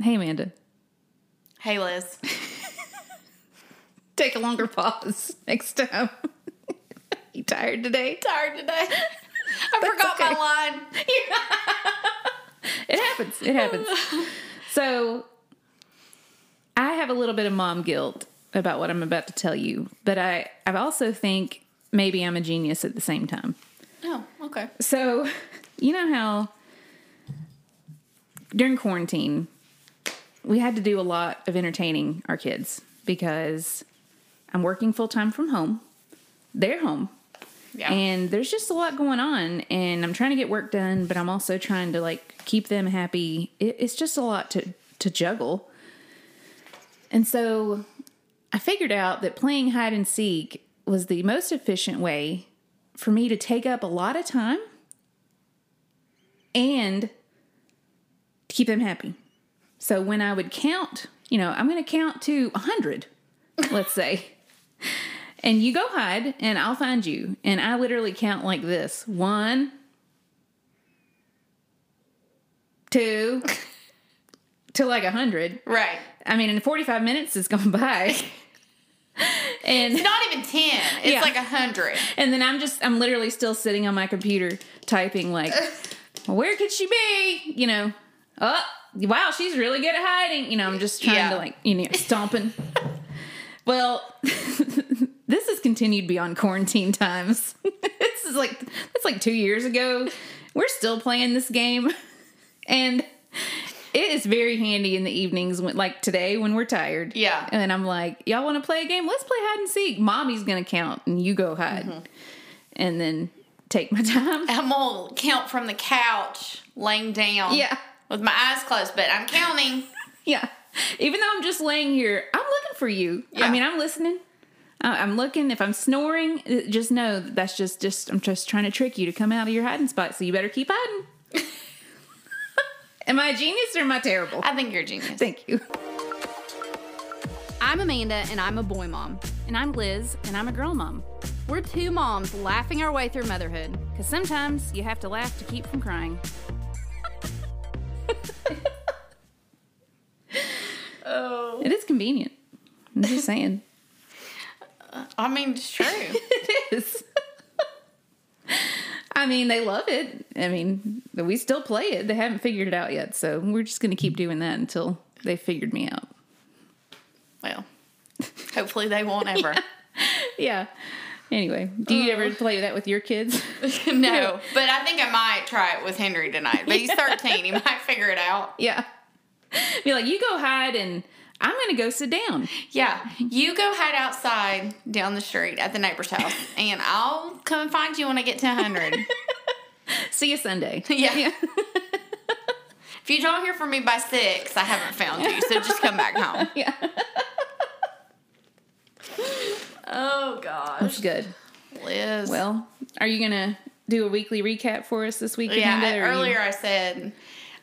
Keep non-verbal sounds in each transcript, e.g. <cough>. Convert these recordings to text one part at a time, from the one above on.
Hey, Amanda. Hey, Liz. <laughs> Take a longer pause next time. <laughs> you tired today? Tired today. <laughs> I forgot okay. my line. It happens. It happens. so, I have a little bit of mom guilt about what I'm about to tell you, but I, I also think maybe I'm a genius at the same time. Oh, okay. So, you know how during quarantine, we had to do a lot of entertaining our kids because I'm working full time from home. They're home. Yeah. And there's just a lot going on, and I'm trying to get work done, but I'm also trying to like keep them happy. It, it's just a lot to to juggle. And so I figured out that playing hide and seek was the most efficient way for me to take up a lot of time and keep them happy. So when I would count, you know, I'm going to count to 100, let's say. And you go hide and I'll find you. And I literally count like this one, two, to like 100. right. I mean, in 45 minutes has gone by. <laughs> and It's not even 10. It's Yeah. like a 100. and then I'm just I'm literally still sitting on my computer typing like <laughs> where could she be? You know. Oh, wow, she's really good at hiding. You know, I'm just trying Yeah. to like, you know, stomping. <laughs> well, <laughs> this has continued beyond quarantine times. <laughs> this is like that's like 2 years ago. We're still playing this game. And it is very handy in the evenings when like today when we're tired. Yeah. And I'm like, y'all want to play a game? Let's play hide and seek. Mommy's going to count and you go hide. Mm-hmm. And then take my time. I'm to count from the couch, laying down. Yeah. With my eyes closed, but I'm counting. <laughs> Yeah. Even though I'm just laying here, I'm looking for you. Yeah. I mean, I'm listening. I'm looking. If I'm snoring, uh, just know that that's just just I'm just trying to trick you to come out of your hiding spot. So you better keep hiding. <laughs> am I a genius or am I terrible? I think you're a genius. Thank you. I'm Amanda, and I'm a boy mom. And I'm Liz, and I'm a girl mom. We're two moms laughing our way through motherhood. Because sometimes you have to laugh to keep from crying. <laughs> Oh. It is convenient. I'm just saying. Uh, I mean, it's true. <laughs> it is. I mean, they love it. I mean, we still play it. They haven't figured it out yet, so we're just going to keep doing that until they figured me out. well, hopefully they won't ever. <laughs> Yeah. Anyway, do you ever play that with your kids? <laughs> <laughs> no, but I think I might try it with Henry tonight. But he's <laughs> 13. he might figure it out. yeah. Be like, you go hide, and I'm going to go sit down. Yeah, you go hide outside down the street at the neighbor's house, and I'll come and find you when I get to 100. See you Sunday. Yeah. if you don't hear from me by six, I haven't found you, so just come back home. Yeah. Oh gosh, That's good. Liz. Well, are you going to do a weekly recap for us this week? yeah. Amanda, are you- Earlier I said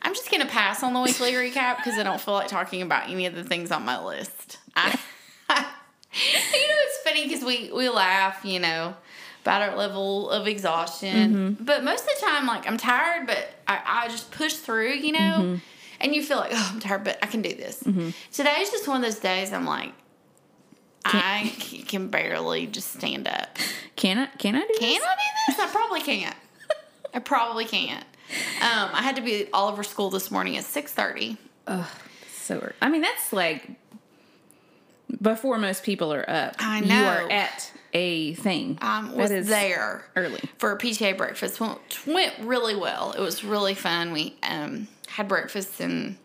I'm just gonna pass on the weekly recap because I don't feel like talking about any of the things on my list. I, <laughs> you know, it's funny because we we laugh, you know. About our level of exhaustion, mm-hmm. but most of the time, like I'm tired, but I, I just push through, you know. Mm-hmm. And you feel like, oh, I'm tired, but I can do this. Mm-hmm. Today's just one of those days. I'm like, I can barely just stand up. Can I, can I do Can this? I do this? I probably can't. I probably can't. Um, I had to be at Oliver School this morning at six thirty. Ugh, So, I mean, that's like before most people are up. I You know. are at a thing. Um, That was there early. for a PTA breakfast. Went, went really well. It was really fun. We um, had breakfast and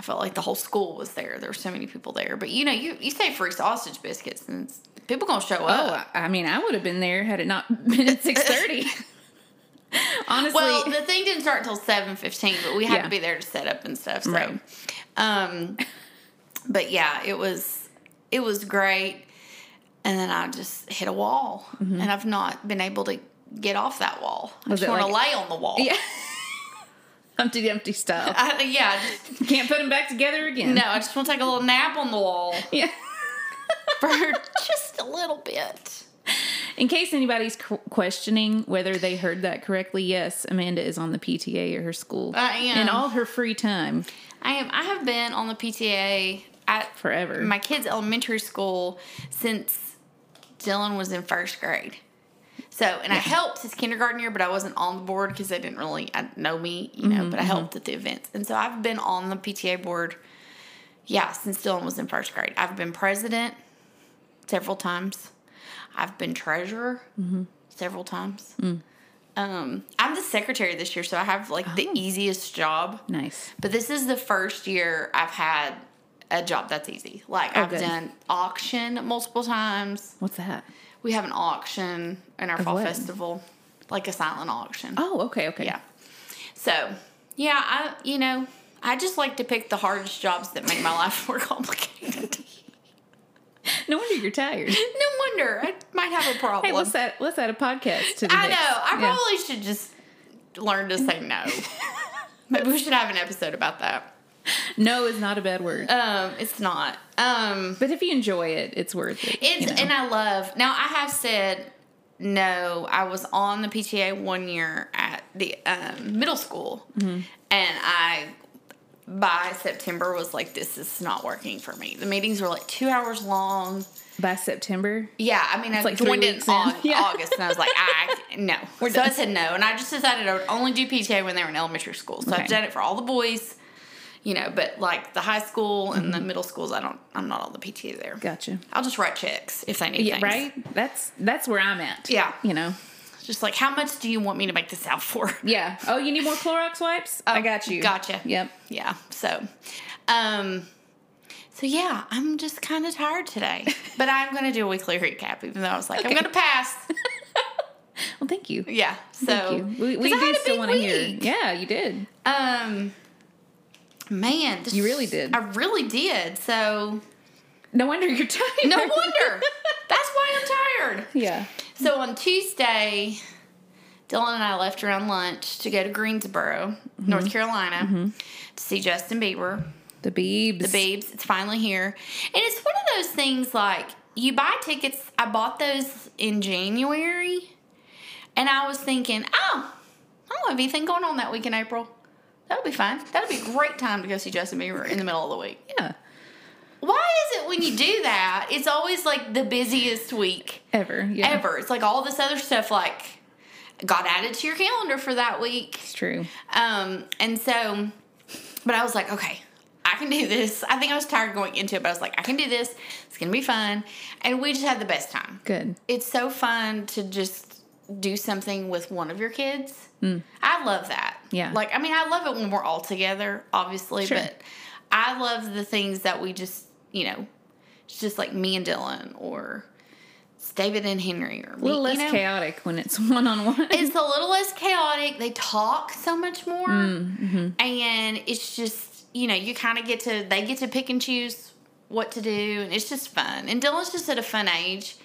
I felt like the whole school was there. There were so many people there. But you know, you you say free sausage biscuits and people gonna show Oh, up. I I mean, I would have been there had it not <laughs> been at six thirty. <laughs> Honestly, Well, the thing didn't start until seven fifteen, but we had Yeah. to be there to set up and stuff. So, Right. um, but yeah, it was it was great. And then I just hit a wall, and I've not been able to get off that wall. I Mm-hmm. Just want to like- lay on the wall. yeah, <laughs> Humpty Dumpty style. I, yeah, Can't put them back together again. no, I just want to take a little nap on the wall Yeah. <laughs> for just a little bit. In case anybody's qu- questioning whether they heard that correctly, yes, Amanda is on the PTA at her school. I am. In all her free time. I am. I have been on the PTA at Forever. my kids' elementary school since Dylan was in first grade. So, and I helped his kindergarten year, but I wasn't on the board because they didn't really uh, know me, you know. but I helped at the events, and so I've been on the PTA board. Yeah, since Dylan was in first grade, I've been president several times. I've been treasurer several times. Um, I'm the secretary this year, so I have like the easiest job. nice. But this is the first year I've had a job that's easy. Like Oh, I've good. done auction multiple times. What's that? We have an auction in our Of fall what? festival, like a silent auction. Oh, okay, okay. Yeah. So, yeah, I you know, I just like to pick the hardest jobs that make my life <laughs> more complicated. No wonder you're tired. no wonder I might have a problem. Hey, let's add let's add a podcast to the I know. I Yeah. probably should just learn to say no. <laughs> Maybe we should have an episode about that. No is not a bad word. Um, it's not. Um, but if you enjoy it, it's worth it. It's you know? and I love. Now I have said no. I was on the PTA one year at the um, middle school, Mm-hmm. and I by September was like, this is not working for me. The meetings were like two hours long. by September. Yeah, I mean, I like joined in in. on <laughs> Yeah. August, and I was like, I no. <laughs> so I said no, and I just decided I would only do PTA when they were in elementary school. So Okay. I've done it for all the boys, you know, but like the high school and Mm-hmm. the middle schools, I don't. I'm not on the PTA there. Gotcha. I'll just write checks if they need Yeah, things. right. That's that's where I'm at. Yeah. You know. Just like, how much do you want me to make this out for? <laughs> Yeah. Oh, you need more Clorox wipes? I got you. Gotcha. Yep. Yeah. So, um, so yeah, I'm just kind of tired today, <laughs> but I'm going to do a weekly recap, even though I was like, I'm going to pass. <laughs> Well, thank you. Yeah. So Thank you. We, we I do still want to hear. Yeah, you did. Um, man, You really did. I really did. So No wonder you're tired. no wonder. That's why I'm tired. yeah. So on Tuesday, Dylan and I left around lunch to go to Greensboro, Mm-hmm. North Carolina, to see Justin Bieber. The Beebs. The Babes, it's finally here. And it's one of those things like you buy tickets. I bought those in January, and I was thinking, oh, I don't have anything going on that week in April. That'll be fine. That'll be a great time to go see Justin Bieber in the middle of the week. Yeah. Why is it when you do that, it's always like the busiest week Ever. Yeah. ever? It's like all this other stuff like got added to your calendar for that week. It's true. Um, and so, but I was like, okay, I can do this. I think I was tired going into it, but I was like, I can do this. It's gonna be fun, and we just had the best time. Good. It's so fun to just do something with one of your kids. I love that. Hmm. Yeah. like I mean, I love it when we're all together, obviously, Sure. but I love the things that we just, you know, it's just like me and Dylan or. It's David and Henry, or A little me, less you know? chaotic when it's one on one. it's a little less chaotic. They talk so much more, and it's just you know you kind of get to they get to pick and choose what to do, and it's just fun. And Dylan's just at a fun age.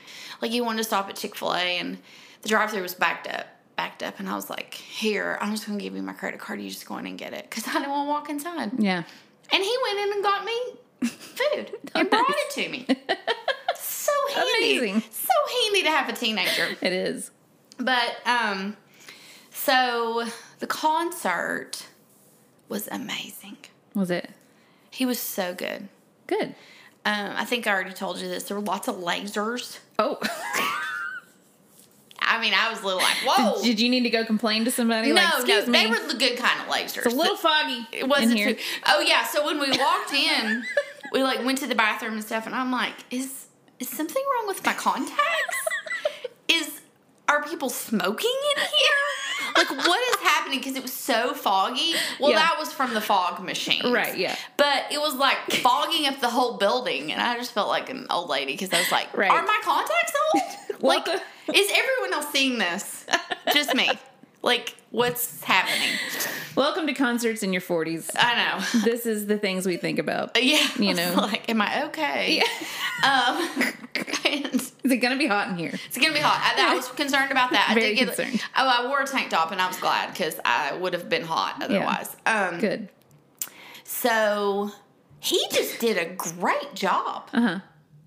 Like he wanted to stop at Chick Fil A, and the drive-through was backed up, backed up, and I was like, "Here, I'm just gonna give you my credit card. You just go in and get it," because I didn't want to walk inside. yeah. And he went in and got me food <laughs> and brought it to me. <laughs> So handy, Amazing. so handy to have a teenager. It is. But um so the concert was amazing. Was it? He was so good. Good. Um, I think I already told you this. There were lots of lasers. Oh. <laughs> I mean, I was a little like, <laughs> whoa. Did you need to go complain to somebody? no, like, no, Excuse they me. were the good kind of lasers. It's a little foggy. it wasn't in here. too. Oh yeah, so when we walked in, we like went to the bathroom and stuff, and I'm like, is is something wrong with my contacts? is are people smoking in here? Like what is happening? Because it was so foggy. Well, Yeah. that was from the fog machine, Right, yeah. But it was like fogging up the whole building, and I just felt like an old lady because I was like, Right. "Are my contacts old? like, is everyone else seeing this? Just me? Like, what's happening? Welcome to concerts in your 40s. I know." This is the things we think about. Yeah, You know. <laughs> like, am I okay? Yeah. Um, <laughs> and Is it going to be hot in here? it's gonna be hot. I, I was concerned about that. I Very did get. concerned. Oh, I wore a tank top, and I was glad because I would have been hot otherwise. Um, Good. So he just did a great job. Uh huh.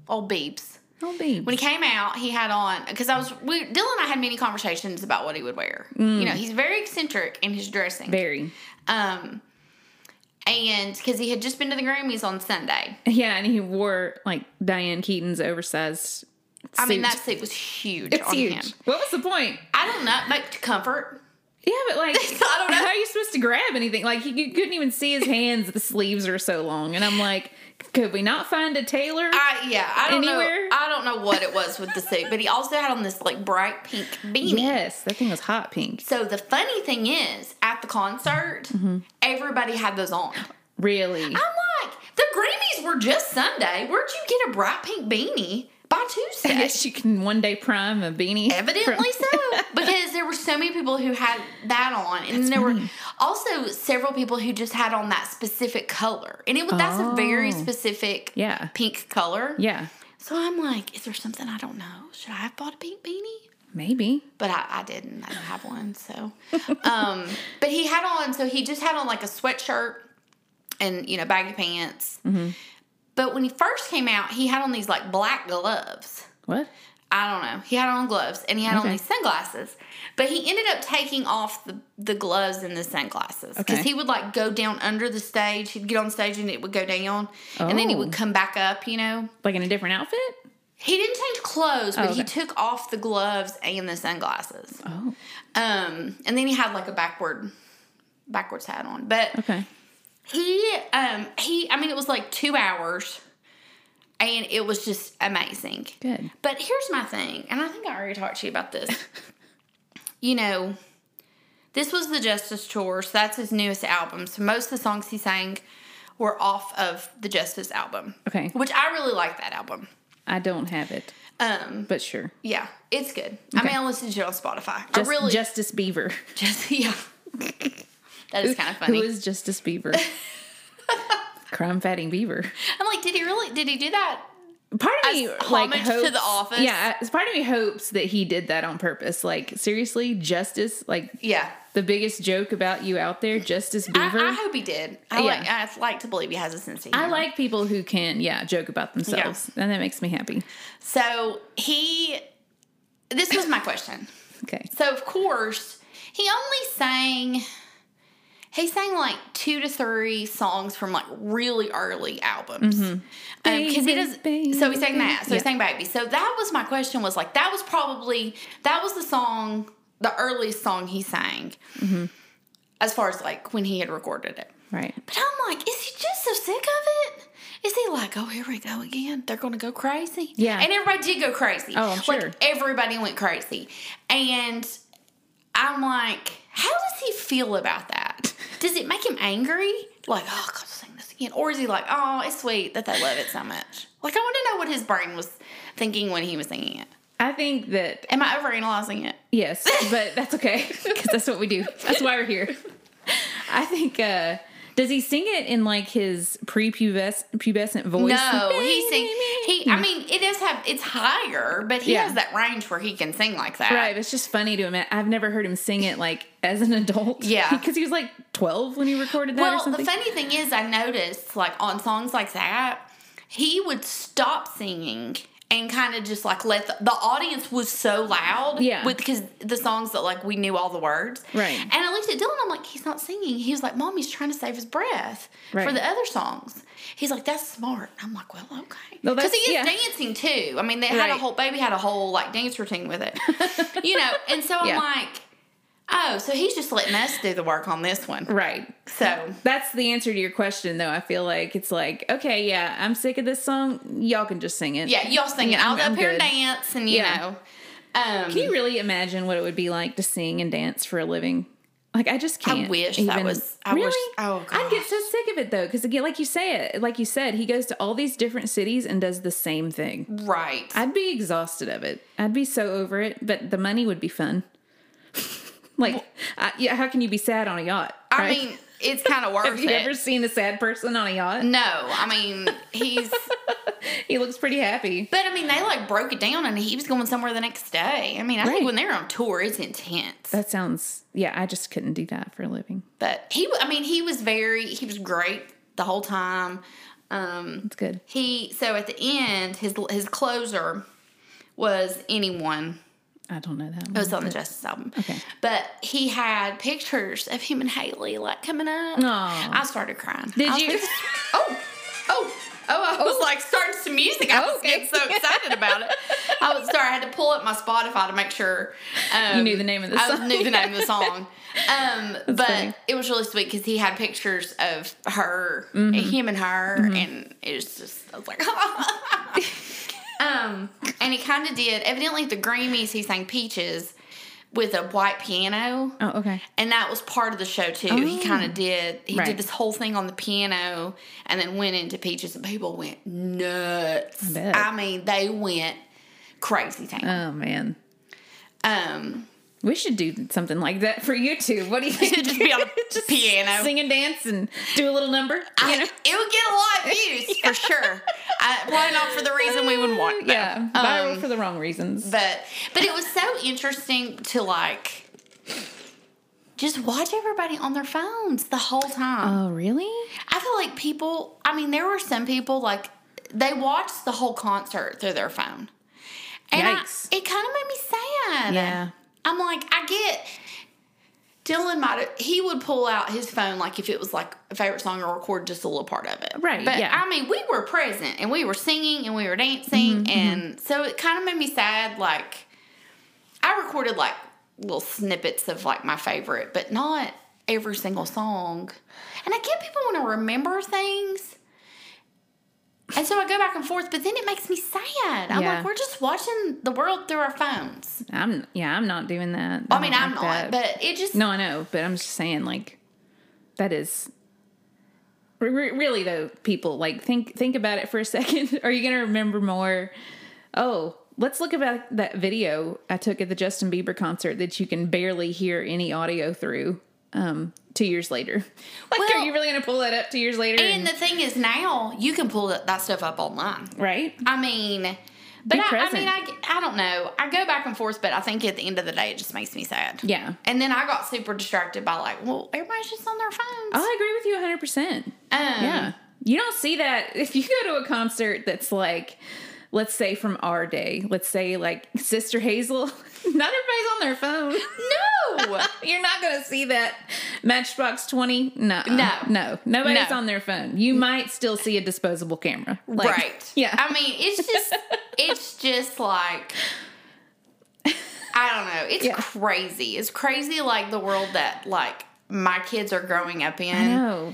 Old Beebs. Oh, babe. When he came out, he had on because I was we, Dylan and I had many conversations about what he would wear. You know, he's very eccentric in his dressing. Very. Um, and because he had just been to the Grammys on Sunday. Yeah, and he wore like Diane Keaton's oversized. I mean, that suit was huge it's on huge. him. What was the point? I don't know, like comfort. Yeah, but like, <laughs> I don't know. how are you supposed to grab anything? Like, you couldn't even see his hands. The sleeves are so long, and I'm like, could we not find a tailor? I yeah, I don't Anywhere? know. I don't know what it was with the suit, but he also had on this like bright pink beanie. yes, that thing was hot pink. So the funny thing is, at the concert, Mm-hmm. everybody had those on. Really? I'm like, the Grammys were just Sunday. Where'd you get a bright pink beanie by I Tuesday? guess you can one day prime a beanie. Evidently so, <laughs> because there were so many people who had that on, and then there were also several people who just had on that specific color, and it was that's a very Oh. specific Yeah. pink color. Yeah, So I'm like, is there something I don't know? Should I have bought a pink beanie? maybe. But I, I didn't. I didn't have one. So, um, <laughs> but he had on. So he just had on like a sweatshirt and you know baggy pants. Mm-hmm. But when he first came out, he had on these like black gloves. What? I don't know. He had on gloves and he had on these sunglasses. But he ended up taking off the, the gloves and the sunglasses because Okay. he would like go down under the stage. He'd get on stage and it would go down, and then he Oh. would come back up. You know, Like in a different outfit? he didn't change clothes, but Oh, he took off the gloves and the sunglasses. Oh, Um, and then he had like a backward backwards hat on. But okay. He um he I mean it was like two hours and it was just amazing. Good. But here's my thing, and I think I already talked to you about this. <laughs> you know, this was the Justice Tour, so that's his newest album. So most of the songs he sang were off of the Justice album. Okay. Which I really like that album. I don't have it, Um, but sure. yeah, it's good. I mean, I listened to it on Spotify. Just, I really Justice Beaver. <laughs> just yeah. <laughs> that is kind of funny. Who is Justice Beaver? <laughs> Crime fighting beaver. I'm like, did he really? Did he do that? Part of me like to The Office? Yeah, part of me hopes that he did that on purpose. Like seriously, Justice, like Yeah. the biggest joke about you out there, Justice Beaver. I hope he did. I Yeah. like. I like to believe he has a sense of humor. I like people who can, yeah, joke about themselves, and that makes me happy. So he. This was my question. Okay. So of course he only sang. He sang like two to three songs from like really early albums. Because he does. baby, so he sang that. So yeah. he sang "Baby." So that was my question. Was like that was probably that was the song, the earliest song he sang, Mm-hmm. as far as like when he had recorded it. Right. But I'm like, is he just so sick of it? Is he like, oh, here we go again? They're going to go crazy? Yeah. And everybody did go crazy. Oh, I'm sure. Like, everybody went crazy. And I'm like, how does he feel about that? Does it make him angry? Like, oh, God, sing this again. Or is he like, oh, it's sweet that they love it so much? Like, I want to know what his brain was thinking when he was singing it. I think that Am I overanalyzing it? yes, but that's okay <laughs> because that's what we do. That's why we're here. I think. uh Does he sing it in like his pre-pubescent voice? No, he sings. He, I mean, it does have. It's higher, but he Yeah. has that range where he can sing like that. Right, it's just funny to him. I've never heard him sing it like as an adult. Yeah. <laughs> because he was like twelve when he recorded that or Well, the funny thing is, I noticed like on songs like that, he would stop singing and kind of just like let the, the audience was so loud. Yeah. With because the songs that like we knew all the words. Right. And I looked at Dylan. I'm like, he's not singing. He was like, Mom, he's trying to save his breath for the other songs. He's like, that's smart. I'm like, well, okay. Because that's- he is yeah. dancing too. I mean, they had a whole baby had a whole like dance routine with it. <laughs> you know. And so I'm Yeah. like, oh, so he's just letting us do the work on this one. right. So That's the answer to your question, though. I feel like it's like, okay, yeah, I'm sick of this song. Y'all can just sing it. Yeah, y'all sing it. I'll go up here and dance, and you Yeah. know. Um, Can you really imagine what it would be like to sing and dance for a living? Like I just can't. I wish that was- I really. wish- oh, I'd get so sick of it though, because again, like you say it, like you said, he goes to all these different cities and does the same thing. right. I'd be exhausted of it. I'd be so over it, but the money would be fun. <laughs> like, I, yeah, how can you be sad on a yacht? I right? mean, it's kind of <laughs> worth have you it. ever seen a sad person on a yacht? no, I mean he's, <laughs> He looks pretty happy. but I mean they like broke it down, and he was going somewhere the next day. I mean, I Right. think when they're on tour, it's intense. That sounds. Yeah, I just couldn't do that for a living. But he, I mean, he was very, he was great the whole time. Um, It's good. he so at the end, his his closer was anyone. I don't know that. One. It was on the Justice album. Okay. But he had pictures of him and Hailey like coming up. Aw. I started crying. Did you? like, oh, oh, oh! I was like starting some music. I was Okay. getting so <laughs> excited about it. I was sorry. I had to pull up my Spotify to make sure um, You knew the name of the I knew the name of the song. <laughs> Um, but funny. it was really sweet because he had pictures of her, Mm-hmm. and him and her, and it was just I was like, <laughs> um, and he kind of did. Evidently, at the Grammys, he sang "Peaches" with a white piano. Oh, okay. And that was part of the show too. He kind of did. He Right. did this whole thing on the piano, and then went into Peaches, and people went nuts. I bet. mean, they went crazy town. Oh man, Um, we should do something like that for YouTube. What do you think? just be on a <laughs> piano. sing and dance and do a little number. I, you know? it would get a lot of views <laughs> for sure. I, probably not for the reason we would want. though. Yeah, viral Um, for the wrong reasons. but but it was so interesting to like just watch everybody on their phones the whole time. Oh, really? I feel like people, I mean, there were some people like they watched the whole concert through their phone. And I- it kind of made me sad. Yeah. I'm like, I get Dylan might he would pull out his phone like if it was like a favorite song or record just a little part of it. Right, But yeah. I mean, we were present and we were singing and we were dancing Mm-hmm, and so it kind of made me sad like I recorded like little snippets of like my favorite, but not every single song. And I get people want to remember things. And so I go back and forth, but then it makes me sad. I'm Yeah. like, we're just watching the world through our phones. I'm yeah, I'm not doing that. I mean, I'm like not, that. but it just no, I know, but I'm just saying like that is re- re- really though. People like think think about it for a <laughs> second. Are you gonna remember more? Oh, let's look about that video I took at the Justin Bieber concert that you can barely hear any audio through. Um, two years later, <laughs> like, Well- are you really gonna pull that up two years later? And the thing is, now you can pull that, that stuff up online. right? I mean, but I, I mean, I, I don't know. I go back and forth, but I think at the end of the day, it just makes me sad. Yeah. And then I got super distracted by like, well, everybody's just on their phones. I agree with you 100. percent Um, Yeah. You don't see that <laughs> if you go to a concert that's like, let's say from our day, let's say like Sister Hazel, <laughs> not everybody's on their phone. No. <laughs> You're not going to see that Matchbox 20. No. No. No. Nobody's No. on their phone. You might still see a disposable camera. Like, right. <laughs> Yeah. I mean, it's just, <laughs> it's just like, I don't know. It's Yeah. crazy. It's crazy, like the world that like my kids are growing up in. I know.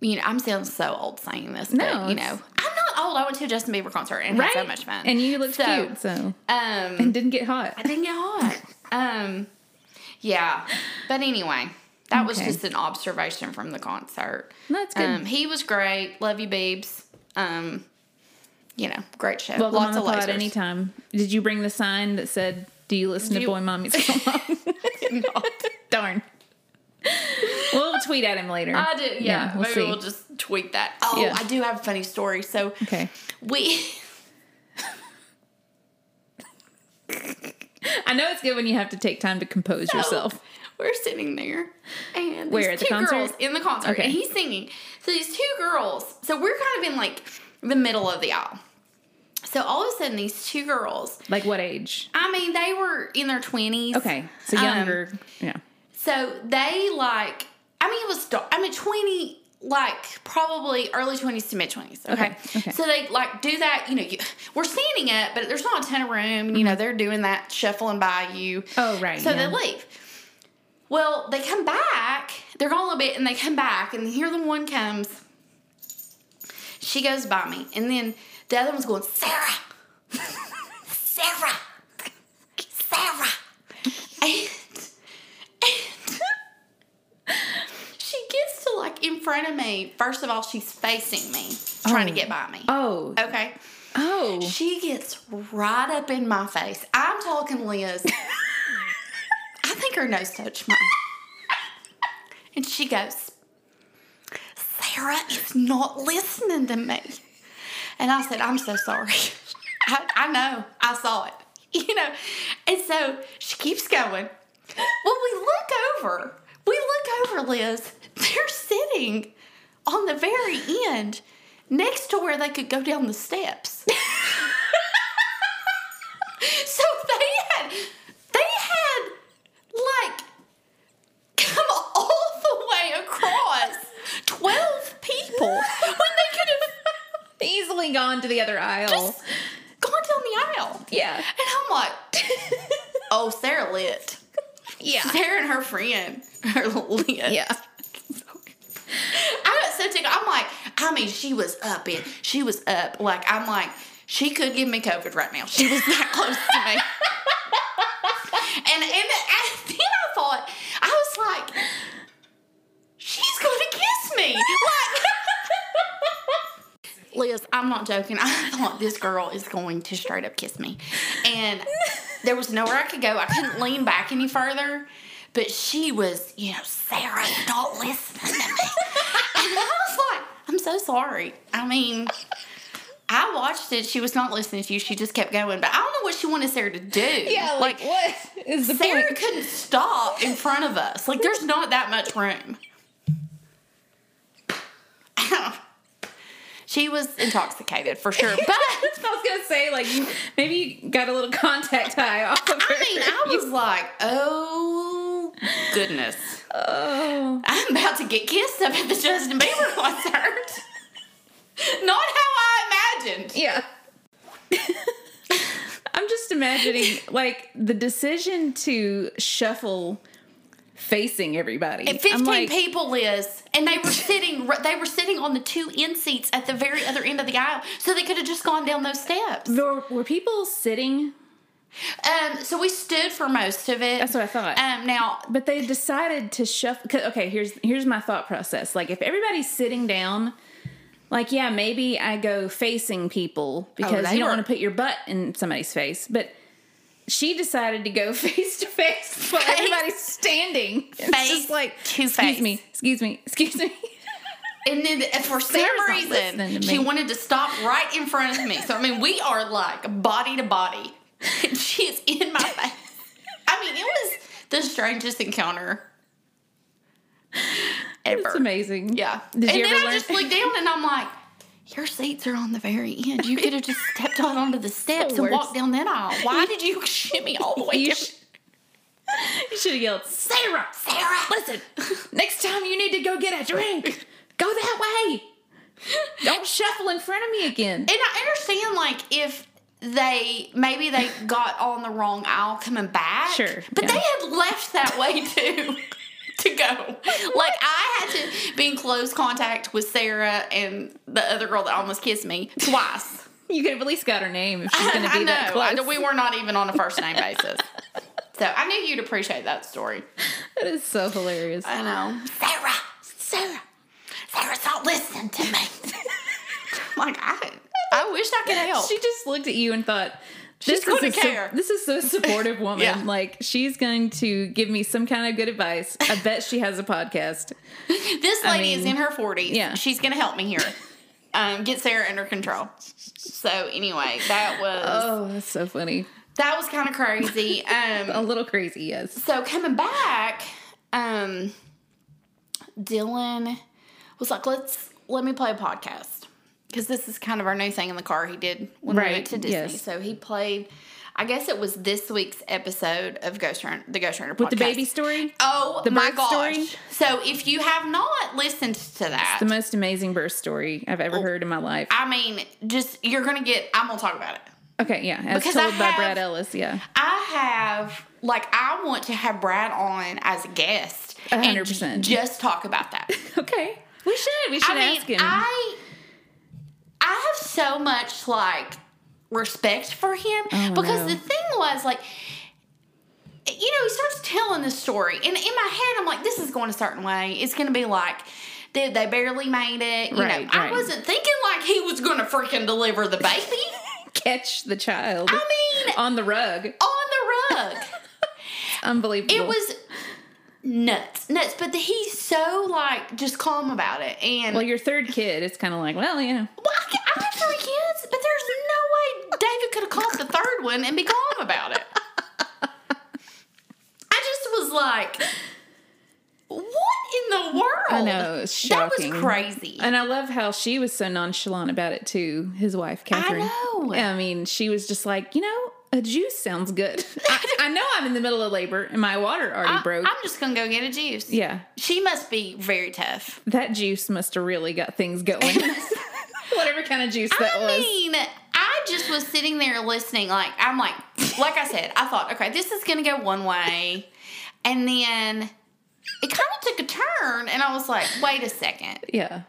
you know, I'm sounding so old saying this, No, but you know, I'm not old. I went to a Justin Bieber concert and Right. had so much fun. And you looked So, cute. So, um, and didn't get hot. I didn't get hot. Um, yeah, but anyway, that was just an observation from the concert. That's good. Um, he was great. Love you, Beebs. Um, you know, great show. Welcome Lots on the of lasers. anytime. Did you bring the sign that said, "Do you listen Do to you- Boy Mom Music <laughs> Mom?" <laughs> Darn. We'll tweet at him later. I did. Yeah, we'll maybe see. we'll just tweet that. Oh, Yeah. I do have a funny story. So Okay. we. I know it's good when you have to take time to compose yourself. We're sitting there, and Where, these at the concert? girls in the concert, Okay. and he's singing. So these two girls, so we're kind of in like the middle of the aisle. So all of a sudden, these two girls, Like what age? I mean, they were in their twenties. Okay, so Um, younger. yeah. So they like, I mean, it was, I mean, 20, like probably early 20s to mid 20s. Okay? Okay, okay. So they like do that, you know, you, we're standing up, but there's not a ton of room. You know, mm-hmm. they're doing that shuffling by you. Oh, right, So yeah. they leave. Well, they come back, they're gone a little bit, and they come back, and here the one comes. She goes by me, and then the other one's going, Sarah, <laughs> Sarah, Sarah. <laughs> And, and she gets to like in front of me. First of all, she's facing me, trying to get by me. Oh. oh. Okay. Oh. She gets right up in my face. I'm talking Liz. <laughs> I think her nose touched mine. And she goes, Sarah is not listening to me. And I said, I'm so sorry. <laughs> I, I know. I saw it. <laughs> You know? And so she keeps going. Well, we look over. We look over, Liz. They're sitting on the very end next to where they could go down the steps. <laughs> so they had they had like come all the way across 12 people when they could have <laughs> easily gone to the other aisle. Just gone down the aisle. Yeah. And I'm like, <laughs> oh, Sarah lit. Yeah. Sarah and her friend are lit. Yeah. <laughs> I got so tickled. I'm like, I mean, she was up in, she was up. Like, I'm like, she could give me COVID right now. She was that <laughs> close to me. <laughs> and, and, and then I thought, I was like, she's to kiss me. Like, Liz, I'm not joking. I thought this girl is going to straight up kiss me. And there was nowhere I could go. I couldn't lean back any further. But she was, you know, Sarah, not listening to me. I was like, I'm so sorry. I mean, I watched it. She was not listening to you. She just kept going. But I don't know what she wanted Sarah to do. Yeah, like, what is the Sarah point? couldn't stop in front of us. Like, there's not that much room. <laughs> she was intoxicated for sure. <laughs> But I was gonna say, like, you, maybe you got a little contact high off of her. I mean, I was like, oh, goodness. oh, I'm about to get kissed up at the Justin Bieber <laughs> concert. Not how I imagined. yeah. <laughs> I'm just imagining, like, the decision to shuffle facing everybody. And 15 like, people, Liz, and they were sitting. They were sitting on the two end seats at the very other end of the aisle, so they could have just gone down those steps. were, were people sitting? Um, so we stood for most of it. That's what I thought. Um, now But they decided to shuffle. Okay, here's here's my thought process. Like, if everybody's sitting down, like, yeah, maybe I go facing people because Oh, you don't want to put your butt in somebody's face. But she decided to go <laughs> face to face while everybody's standing. It's face just like, to excuse face. me, excuse me, excuse me. And then for some Sarah's reason, she wanted to stop right in front of me. So I mean, we are like body to body. <laughs> And she is in my face. I mean, it was the strangest encounter ever. It's amazing. Yeah. Did and then I learn? just look down and I'm like, your seats are on the very end. You could have just stepped on onto the <laughs> steps the and walked down that aisle. Why did you <laughs> shimmy all the way You down? sh- you should have yelled, Sarah, Sarah, listen, next time you need to go get a drink, go that way. Don't shuffle in front of me again. And I understand, like, if they maybe they <laughs> got on the wrong aisle coming back. Sure, But yeah. they had left that way <laughs> too to go. Like, I had to be in close contact with Sarah and the other girl that almost kissed me twice. <laughs> You could have at least got her name if she's going to I be know. that close. I. We were not even on a first name basis. So I knew you'd appreciate that story. That is so hilarious. I know. Sarah, Sarah, Sarah's not listening to me. like I, I wish I could help. <laughs> She just looked at you and thought, She's this is gonna a su- care. this is so <laughs> supportive woman. Yeah. Like she's going to give me some kind of good advice. I bet she has a podcast. <laughs> This I lady is in her forties. yeah. she's gonna help me here. Um, get Sarah under control. So anyway, that was Oh, that's so funny. that was kind of crazy. Um, A little crazy, yes. so coming back, um, Dylan was like, "Let's let me play a podcast." Because this is kind of our new thing in the car. He did when we went to Disney. yes. So he played. I guess it was this week's episode of Ghost Runner, the Ghost Runner podcast. With the baby story, Oh The my birth gosh! story? So if you have not listened to that, It's the most amazing birth story I've Oh. ever heard in my life. I mean, just you're gonna get. I'm gonna talk about it. Okay, yeah, as Because I told by have- Brad Ellis, yeah. I have like I want to have Brad on as a guest and hundred percent. just talk about that. <laughs> Okay, we should. We should I mean, ask him. I so much like respect for him Oh, because no. the thing was like. You know, he starts telling this story, and in my head, I'm like, "This is going a certain way. It's going to be like they, they barely made it." You Right, know, I wasn't thinking like he was going to freaking deliver the baby. <laughs> Catch the child I mean, on the rug. on the rug. <laughs> Unbelievable. It was nuts, nuts. But he's so like just calm about it, and well, your third kid. It's kind of like, well, you know, Well, I, I have three kids, but there's no way David could have called the third one and be calm about it. <laughs> I just was like, what in the world? I know it's That shocking. was crazy. And I love how she was so nonchalant about it too. His wife, Catherine. I know. I mean, she was just like, you know, a juice sounds good. <laughs> I, I know I'm in the middle of labor and my water already broke. I'm just gonna go get a juice. yeah, She must be very tough. that juice must have really got things going. <laughs> <laughs> Whatever kind of juice that I was. I mean, I just was sitting there listening. Like I'm like, like I said, I thought, okay, this is gonna go one way, and then it kind of took a turn, and I was like, wait a second, yeah.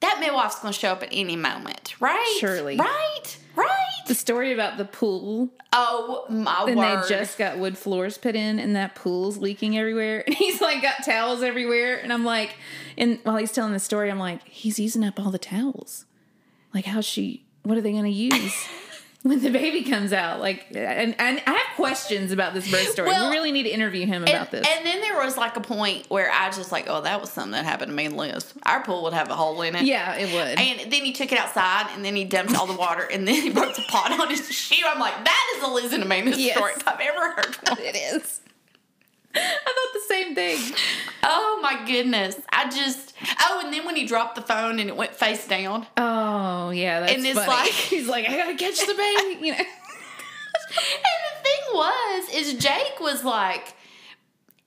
That midwife's gonna show up at any moment, right? Surely. right, right. The story about the pool Oh my and word! they just got wood floors put in and that pool's leaking everywhere <laughs> and he's like got towels everywhere and i'm like and while he's telling the story i'm like he's using up all the towels like how's she what are they going to use <laughs> when the baby comes out like and, and i have questions about this birth story Well, we really need to interview him about this and then there was like a point where I just like, oh, that was something that happened to me and Liz. Our pool would have a hole in it. yeah it would And then he took it outside and then he dumped all the water and then he <laughs> broke the pot on his shoe. I'm like, that is a Liz and Amanda Yes. story if I've ever heard one. it is <laughs> i thought the same thing Oh my goodness. I just, oh, and then when he dropped the phone and it went face down. oh yeah that's And it's funny. like- <laughs> he's like i gotta catch the baby you know <laughs> And the thing was, is Jake was like,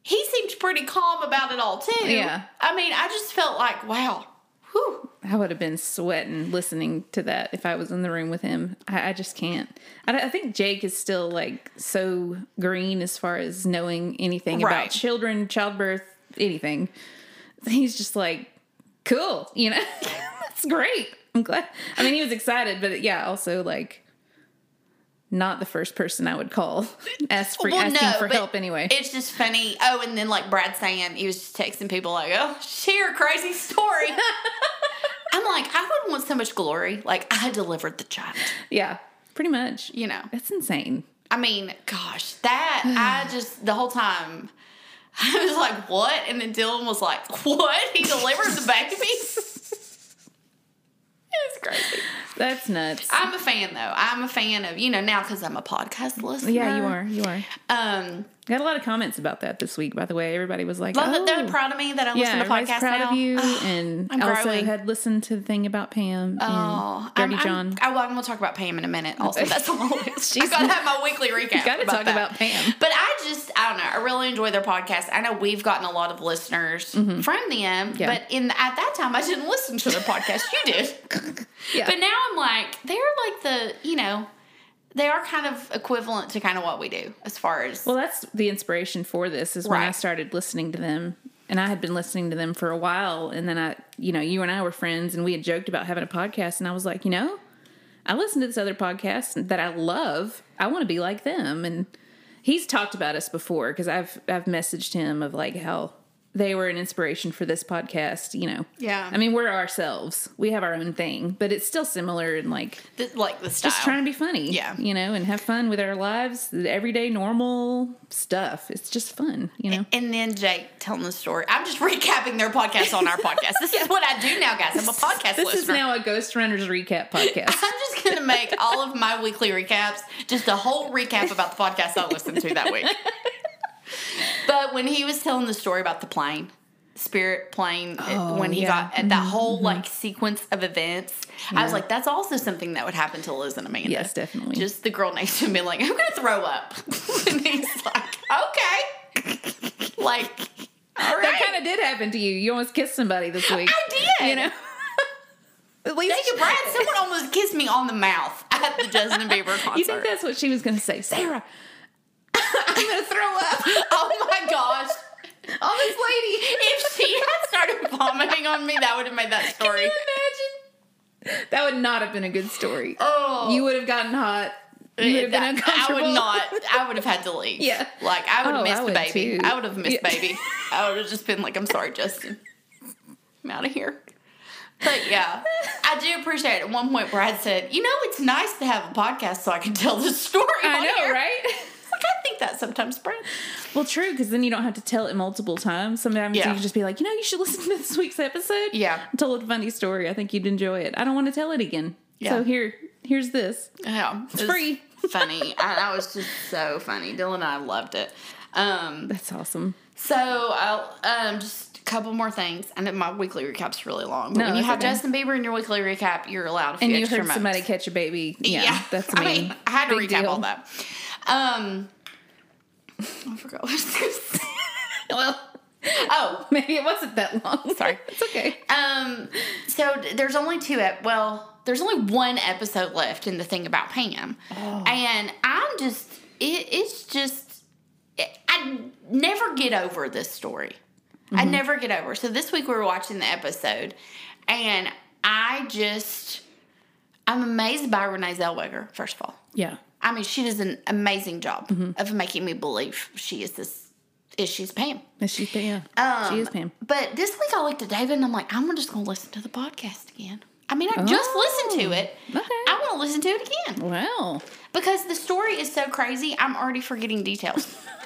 he seemed pretty calm about it all too. Yeah. I mean, I just felt like, wow, whew. I would have been sweating listening to that if I was in the room with him. I, I just can't. I, I think Jake is still like so green as far as knowing anything Right. about children, childbirth, anything. He's just like, cool, you know? <laughs> That's great. I'm glad. I mean, he was excited, but yeah, also like, not the first person I would call <laughs> ask for Well, asking no, for help anyway. It's just funny. Oh, and then like Brad saying, he was just texting people like, oh, share a crazy story. <laughs> I'm like, I wouldn't want so much glory. Like, I delivered the child, yeah, pretty much. you know? That's insane. I mean, gosh, that, <sighs> I just, the whole time, <laughs> I was like, what? And then Dylan was like, what? He delivered the baby? It's crazy. That's nuts. I'm a fan, though. I'm a fan of, you know, now because I'm a podcast listener. yeah, you are. You are. Um, Got a lot of comments about that this week, by the way. Everybody was like, love oh. they're proud of me that I listen yeah, to everybody's podcasts proud now. of you. <sighs> And I'm also growing. had listened to the thing about Pam Oh, and Dirty I'm, John. I'm, I, well, I'm going to talk about Pam in a minute. Also, that's on the list. <laughs> I She's- got to have my weekly recap. <laughs> Got to talk that. about Pam. But I just, I don't know. I really enjoy their podcast. I know we've gotten a lot of listeners from them, Mm-hmm. Yeah. but in at that time, I didn't listen to their podcast. You did. <laughs> Yeah. But now I'm like, they're like the, you know, they are kind of equivalent to kind of what we do as far as. Well, that's the inspiration for this is when I started listening to them. And I had been listening to them for a while. And then I, you know, you and I were friends and we had joked about having a podcast. And I was like, you know, I listen to this other podcast that I love. I want to be like them. And he's talked about us before because I've, I've messaged him of like how they were an inspiration for this podcast, you know. Yeah. I mean, we're ourselves. We have our own thing, but it's still similar and like the, like the style. just trying to be funny. Yeah. You know, and have fun with our lives, the everyday normal stuff. It's just fun, you know. And then Jake telling the story. I'm just <laughs> recapping their podcast on our podcast. This is what I do now, guys. I'm a podcast This listener. is now a Ghost Runners recap podcast. <laughs> I'm just gonna make all of my weekly recaps just a whole recap about the podcast I listened to that week. <laughs> <laughs> But when he was telling the story about the plane, Spirit plane, Oh, when he yeah. got at that mm-hmm, whole mm-hmm. like sequence of events, I was like, that's also something that would happen to Liz and Amanda. Yes, definitely. Just the girl next to him being like, I'm gonna throw up, <laughs> and he's like, okay, <laughs> like, all right. that kind of did happen to you. You almost kissed somebody this week. I did. You know. At least Thank you, Brad. Someone almost kissed me on the mouth at the Justin Bieber concert. You think that's what she was going to say, Sarah? I'm to throw up <laughs> oh my gosh. Oh, this lady. If she had started vomiting on me, that would have made that story. Can you imagine? That would not have been a good story. Oh, You would have gotten hot. You would have been That- I would not. I would have had to <laughs> leave. Yeah. Like I would have Oh, I missed the baby. too. I would have missed Yeah. baby. I would have just been like, I'm sorry, Justin. I'm out of here. But yeah, I do appreciate it. At one point, Brad said, "You know, it's nice to have a podcast so I can tell the story." I know, here." right? I think that sometimes, Brad. Well, true, because then you don't have to tell it multiple times. Sometimes Yeah. you can just be like, you know, you should listen to this week's episode. Yeah. I told a funny story. I think you'd enjoy it. I don't want to tell it again. Yeah. So here, here's this. Yeah, It's free. <laughs> funny. I, that was just so funny. Dylan and I loved it. Um, That's awesome. so I'll um just a couple more things. I know my weekly recap's really long. But No, when you have okay. Justin Bieber in your weekly recap, you're allowed a few And you heard moments. somebody catch a baby. Yeah, that's me. <laughs> I mean, I had to Big recap deal. all that. Um, <laughs> I forgot what I was going <laughs> to say. Well, Oh, maybe it wasn't that long. <laughs> Sorry. it's okay. um, so there's only two. Ep- well, there's only one episode left in the thing about Pam, and I'm just it, it's just it, I never get over this story. I never get over. So this week we were watching the episode, and I just I'm amazed by Renee Zellweger. First of all, Yeah. I mean she does an amazing job of making me believe she is this is she's Pam. Is she Pam? Um, she is Pam. But this week I looked at David and I'm like, I'm just gonna listen to the podcast again. I mean, I just listened to it. Oh, okay. I want to listen to it again Well, because the story is so crazy. I'm already forgetting details. <laughs>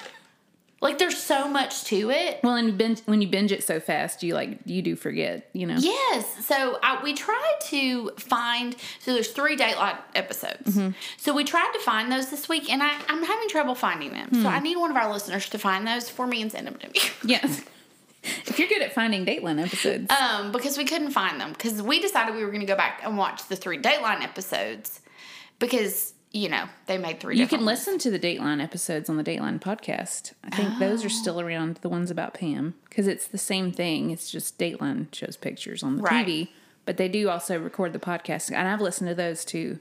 like there's so much to it. well, and binge, when you binge it so fast, you like you do forget. You know. Yes. So I, we tried to find. So there's three Dateline episodes. Mm-hmm. So we tried to find those this week, and I, I'm having trouble finding them. Hmm. So I need one of our listeners to find those for me and send them to me. <laughs> Yes. if you're good at finding Dateline episodes, um, because we couldn't find them because we decided we were going to go back and watch the three Dateline episodes because you know they made three. you can ones. listen to the Dateline episodes on the Dateline podcast. I think those are Oh. still around. The ones about Pam, because it's the same thing. It's just Dateline shows pictures on the Right. TV, but they do also record the podcast, and I've listened to those too.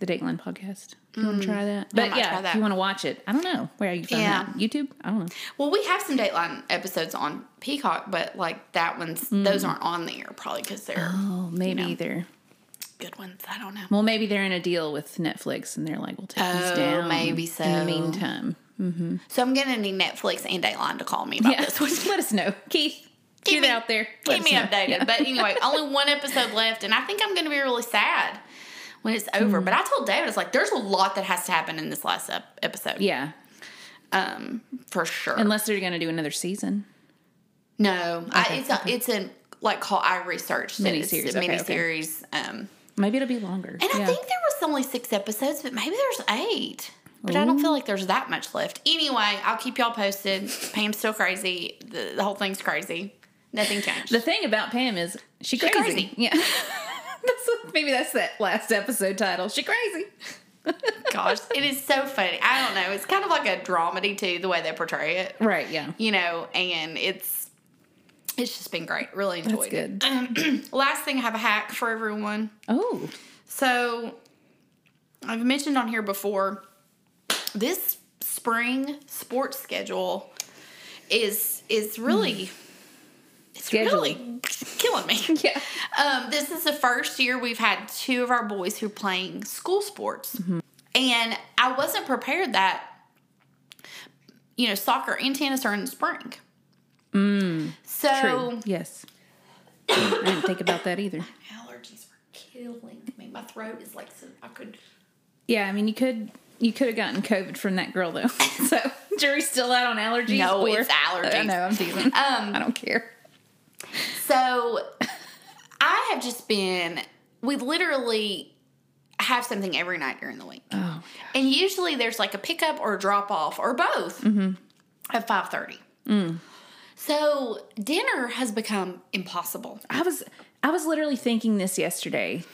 The Dateline podcast. You want to try that, but Mm. yeah, try if you want to watch it, I don't know where are you find Yeah. that. YouTube. I don't know. Well, we have some Dateline episodes on Peacock, but like that one's those aren't on there probably because they're Oh, maybe know. they're good ones. I don't know. well, maybe they're in a deal with Netflix, and they're like, "We'll take these Oh, down." maybe so. In the meantime, So I'm gonna need Netflix and Dateline to call me about yeah, this one. <laughs> let us know, Keith. Keep Keep me it out there. Let Keep me know. updated. Yeah. But anyway, <laughs> only one episode left, and I think I'm gonna be really sad when it's over. But I told David, it's like there's a lot that has to happen in this last ep- episode. yeah, Um, for sure. unless they're going to do another season. no, I, it's a, it's a like call I researched it. It's Miniseries, a okay, okay. miniseries. Um, Maybe it'll be longer. And I think there was only six episodes, but maybe there's eight. But I don't feel like there's that much left. Anyway, I'll keep y'all posted. Pam's still crazy. The, the whole thing's crazy. Nothing changed. The thing about Pam is she She crazy. crazy. Yeah. <laughs> that's maybe that's that last episode title. She crazy. <laughs> Gosh, it is so funny. I don't know. It's kind of like a dramedy too, the way they portray it. Right. Yeah. You know, and it's it's just been great. Really enjoyed good. it. <clears throat> Last thing, I have a hack for everyone. Oh. So, I've mentioned on here before, this spring sports schedule is is really it's really killing me. <laughs> Yeah. <laughs> Um, this is the first year we've had two of our boys who are playing school sports, Mm-hmm. and I wasn't prepared that you know soccer and tennis are in the spring. Mm, so True. Yes. I didn't think about that either. <coughs> allergies are killing me. My throat is like so I could. Yeah. I mean, you could you could have gotten COVID from that girl though. <laughs> so jury's still out on allergies. No, or- it's allergies. I know. I'm teasing. <laughs> Um, I don't care. So I have just been, we literally have something every night during the week. Oh. And usually there's like a pickup or a drop off or both at 5.30. So dinner has become impossible. I was I was literally thinking this yesterday.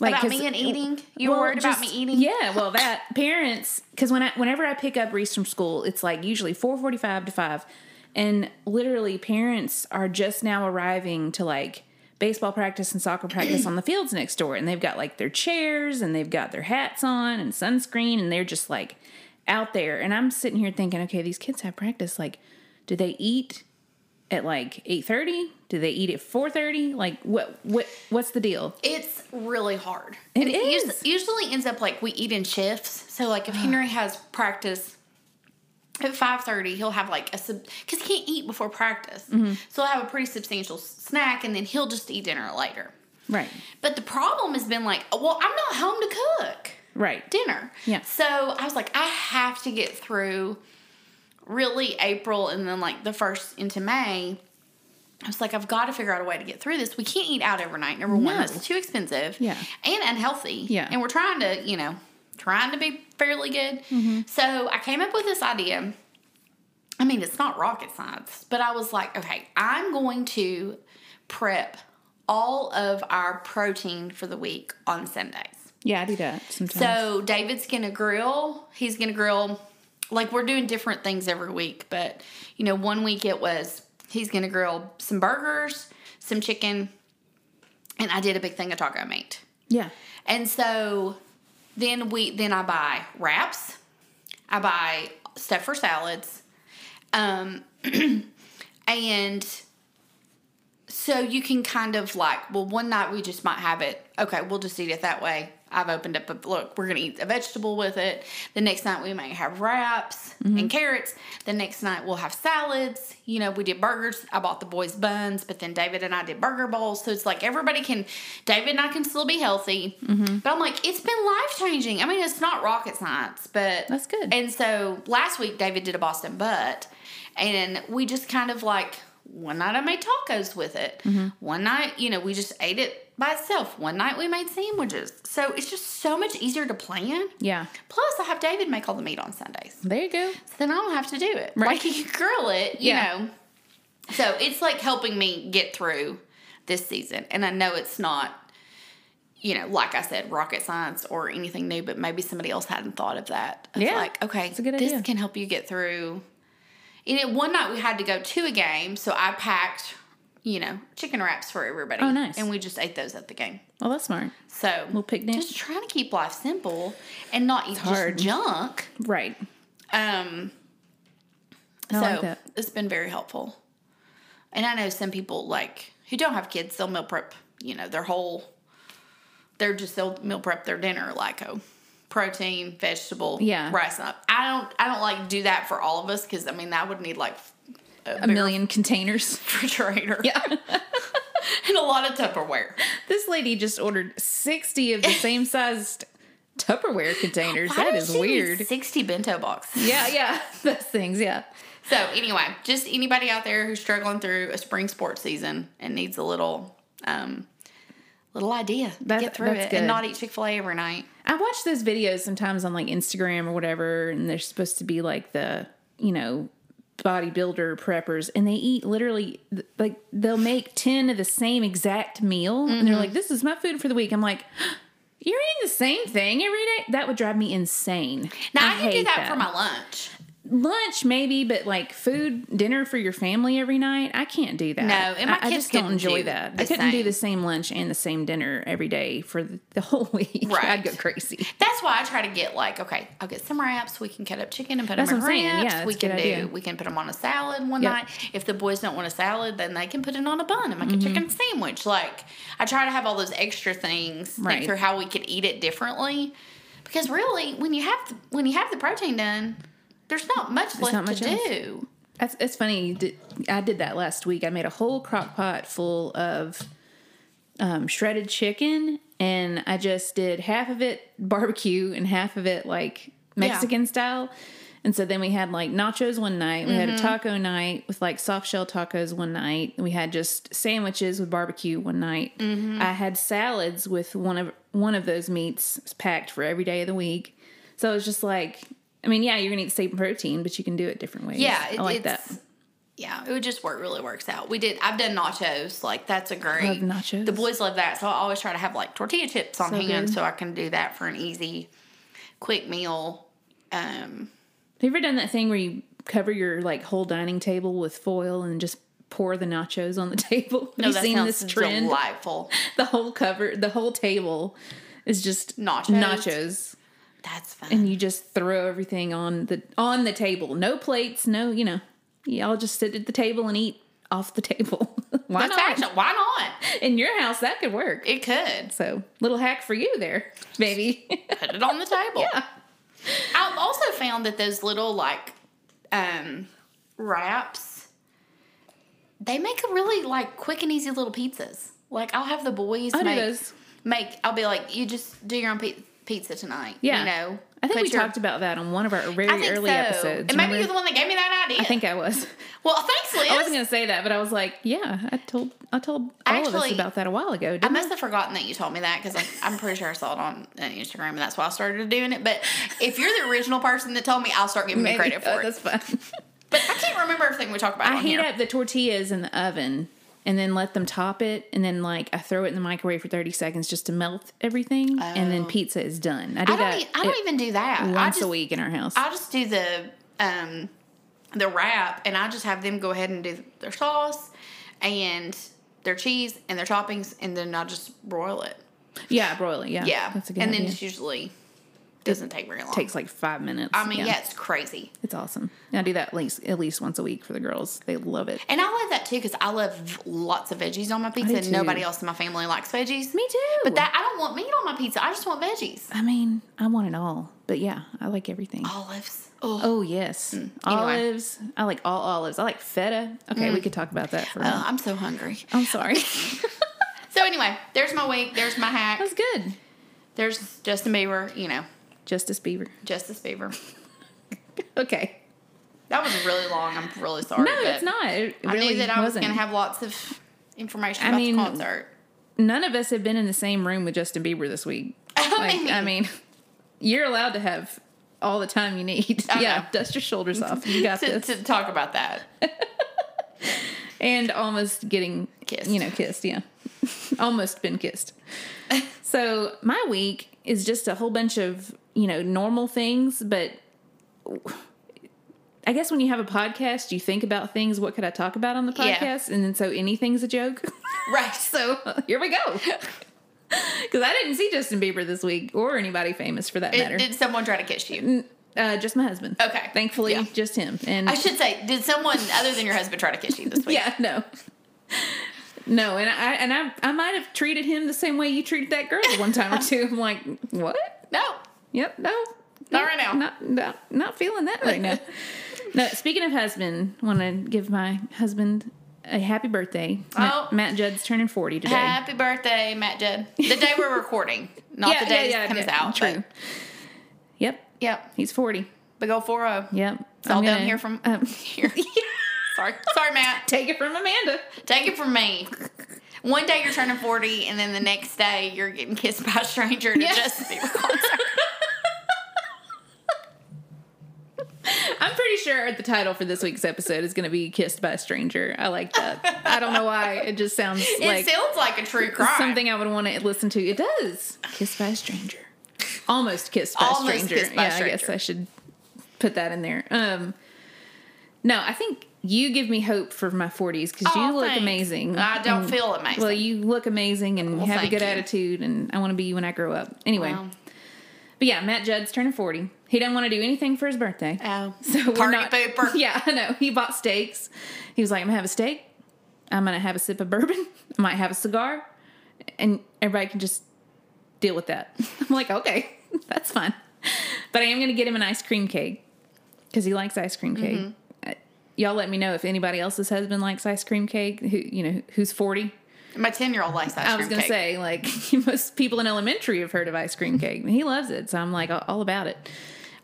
Like, about me and eating? You were Well, worried about me eating? Yeah, well, that parents because when I whenever I pick up Reese from school, it's like usually four forty five to five, and literally parents are just now arriving to like baseball practice and soccer practice on the fields next door, and they've got like their chairs and they've got their hats on and sunscreen, and they're just like out there, and I'm sitting here thinking, okay, these kids have practice. Like, do they eat? At like eight thirty, do they eat at four thirty? Like what? What? What's the deal? It's really hard. It and is. us- usually ends up like we eat in shifts. So like if <gasps> Henry has practice at five thirty, he'll have like a sub because he can't eat before practice. Mm-hmm. So he'll have a pretty substantial snack, and then he'll just eat dinner later. Right, But the problem has been like, well, I'm not home to cook right. dinner. Yeah. So I was like, I have to get through really April and then like the first into May. I was like, I've got to figure out a way to get through this. We can't eat out every night. Number one, No. it's too expensive. Yeah. And unhealthy. Yeah. And we're trying to, you know, trying to be fairly good. Mm-hmm. So I came up with this idea. I mean, it's not rocket science, but I was like, okay, I'm going to prep all of our protein for the week on Sundays. Yeah, I do that sometimes. So David's gonna grill. He's gonna grill. Like we're doing different things every week, but you know, one week it was he's gonna grill some burgers, some chicken, and I did a big thing of taco meat. Yeah. And so then we then I buy wraps. I buy stuff for salads. Um <clears throat> and so you can kind of like, well, one night we just might have it. Okay, we'll just eat it that way. I've opened up a look, we're gonna eat a vegetable with it. The next night we may have wraps and carrots. The next night we'll have salads. You know, we did burgers. I bought the boys buns, but then David and I did burger bowls. So it's like everybody can David and I can still be healthy. But I'm like, it's been life changing. I mean, it's not rocket science, but That's good. And so last week David did a Boston butt, and we just kind of like one night I made tacos with it. Mm-hmm. One night, you know, we just ate it by itself. One night we made sandwiches. So it's just so much easier to plan. Yeah. Plus, I have David make all the meat on Sundays. There you go. So then I don't have to do it. Right. Like <laughs> he can grill it, you Yeah. know. So it's like helping me get through this season. And I know it's not, you know, like I said, rocket science or anything new, but maybe somebody else hadn't thought of that. It's Yeah. like, okay, this idea. can help you get through. And it, one night we had to go to a game, so I packed, you know, chicken wraps for everybody. Oh, nice. And we just ate those at the game. Well, that's smart. So Little picnic. just trying to keep life simple and not eat hard. just junk. Right. Um, I so like it's been very helpful. And I know some people like who don't have kids, they'll meal prep, you know, their whole they're just they'll meal prep their dinner like a protein, vegetable, Yeah. rice. I don't I don't like do that for all of us because I mean that would need like A million containers. <laughs> refrigerator Yeah. <laughs> and a lot of Tupperware. this lady just ordered 60 of the same <laughs> sized Tupperware containers. Why that is weird. Sixty bento boxes. Yeah, yeah. Those things, yeah. So anyway, just anybody out there who's struggling through a spring sports season and needs a little um little idea to That- get through it good. and not eat Chick-fil-A every night. I watch those videos sometimes on like Instagram or whatever, and they're supposed to be like the, you know, bodybuilder preppers, and they eat literally like they'll make 10 of the same exact meal, and Mm-hmm. they're like, this is my food for the week. I'm like, you're eating the same thing every day? That would drive me insane. Now I, can do hate that, for my lunch. Lunch maybe but like food dinner for your family every night i can't do that No, and my I, I just don't enjoy do that i couldn't do the same lunch and the same dinner every day for the, whole <laughs> week Right. i'd go crazy That's why I try to get like, okay, I'll get some wraps. We can cut up chicken and put That's them in what I'm saying. wraps. Yeah, we a can do. idea. We can put them on a salad one Yep. night. If the boys don't want a salad, then they can put it on a bun and make Mm-hmm. a chicken sandwich. Like I try to have all those extra things. Think through how we could eat it differently. Because really, when you have the, when you have the protein done, there's not much left not much to else. do. That's it's funny. Did, I did that last week. I made a whole crock pot full of um, shredded chicken, and I just did half of it barbecue and half of it like Mexican style. And so then we had like nachos one night. We had Mm-hmm. a taco night with like soft shell tacos one night. We had just sandwiches with barbecue one night. Mm-hmm. I had salads with one of one of those meats packed for every day of the week. So it was just like, I mean, yeah, you're gonna eat the same protein, but you can do it different ways. Yeah, I like that. it's- Yeah, it would just work really works out. We did. I've done nachos. Like that's a great. Nachos. The boys love that, so I always try to have like tortilla chips on So hand, good. so I can do that for an easy, quick meal. Um, Have you ever done that thing where you cover your like whole dining table with foil and just pour the nachos on the <laughs> table? Have no, you seen this trend? delightful. <laughs> The whole cover, the whole table is just Nachos? Nachos, That's fun. and you just throw everything on the on the table. No plates, no, you know, y'all just sit at the table and eat off the table. <laughs> why That's not? actually why not? In your house, that could work. It could So, little hack for you there, baby. put it on the table. <laughs> yeah. I've also found that those little like um wraps, they make a really like quick and easy little pizzas. Like I'll have the boys I make make. I'll be like, you just do your own pi- pizza tonight. Yeah. you know. I think Put we your- talked about that on one of our very early so. episodes. And maybe remember? you're the one that gave me that idea. I think I was. <laughs> Well, thanks, Liz. I wasn't gonna say that, but I was like, yeah, I told I told all of us Actually, about that a while ago. I Didn't I, must have forgotten that you told me that because I'm, I'm pretty sure I saw it on uh, Instagram and that's why I started doing it. But if you're the original person that told me, I'll start giving you credit Oh, for it. that's fun. But I can't remember everything we talked about I on heat here. up the tortillas in the oven and then let them top it, and then like I throw it in the microwave for thirty seconds just to melt everything, and then Oh. pizza is done. I do I don't. that. e- I don't even do that. I once just, a week in our house. I just do the um the wrap, and I just have them go ahead and do their sauce, and their cheese and their toppings, and then I just broil it. Yeah, broil it. Yeah, Yeah, that's a good and idea. then it's usually doesn't take very long. takes like five minutes. I mean, yeah. it's crazy. it's awesome. I do that at least at least once a week for the girls. They love it. And I love that too because I love lots of veggies on my pizza. and nobody else in my family likes veggies. Me too. But that I don't want meat on my pizza. I just want veggies. I mean, I want it all. But yeah, I like everything. Olives. Oh, Oh yes, anyway. olives. I like all olives. I like feta. Okay, we could talk about that for. a uh. I'm so hungry. I'm sorry. <laughs> <laughs> So anyway, there's my week. There's my hack. That's good. There's Justin Bieber. You know, Justice Beaver. Justice Bieber. <laughs> Okay. That was really long. I'm really sorry. No, it's not. It I knew that I was wasn't. going to have lots of information I about mean, the concert. None of us have been in the same room with Justin Bieber this week. <laughs> I Like, mean- I mean, you're allowed to have all the time you need. I <laughs> yeah, know. dust your shoulders off. You got To, to talk about that. and almost getting Kissed. You know, kissed. Yeah, almost been kissed. so my week is just a whole bunch of you know normal things, but I guess when you have a podcast, you think about things. What could I talk about on the Yeah. podcast? And then so anything's a joke. <laughs> Right. so here we go. <laughs> Because I didn't see Justin Bieber this week or anybody famous for that It- matter. did someone try to kiss you? uh, just my husband. Okay. Thankfully, Yeah. just him. And I should say, did someone other than your husband try to kiss you this week? <laughs> Yeah, no. No, and I and I I might have treated him the same way you treated that girl one time or two. I'm like, what? No. Yep, no. Not right now. Not not, not feeling that right now. <laughs> no, speaking of husband, want to give my husband a happy birthday. Oh. Matt Judd's turning 40 today. Happy birthday, Matt Judd. The day we're recording, <laughs> not the day this comes out. True. Yep, yep. he's 40. Big old 4 0. Yep. It's all I'm down gonna- here from um, <laughs> here. Sorry. Sorry, Matt. Take it from Amanda. Take it from me. One day you're turning 40, and then the next day you're getting kissed by a stranger at a Yeah. Justin Bieber concert. I'm pretty sure the title for this week's episode is going to be "Kissed by a Stranger." I like that. I don't know why. It just sounds like It like sounds like a true crime. something I would want to listen to. It does. Kissed by a stranger. Almost kissed by Almost a stranger. kissed by yeah, I guess. I should put that in there. Um, no, I think you give me hope for my 40s because you Oh, look thanks. amazing. I don't And- feel amazing. Well, you look amazing and Well, have a good you. attitude, and I want to be you when I grow up. Anyway, Wow. but yeah, Matt Judd's turning 40. He didn't want to do anything for his birthday. Oh. <laughs> So we're Party not- pooper. <laughs> Yeah, I know. He bought steaks. He was like, I'm gonna have a steak. I'm gonna have a sip of bourbon. <laughs> I might have a cigar, and everybody can just deal with that. I'm like, okay, that's fine. But I am gonna get him an ice cream cake because he likes ice cream cake. Mm-hmm. Uh, Y'all let me know if anybody else's husband likes ice cream cake. Who you know who's 40? My 10 year old likes ice cream. I was gonna cake. say like most people in elementary have heard of ice cream cake. He loves it, so I'm like all about it.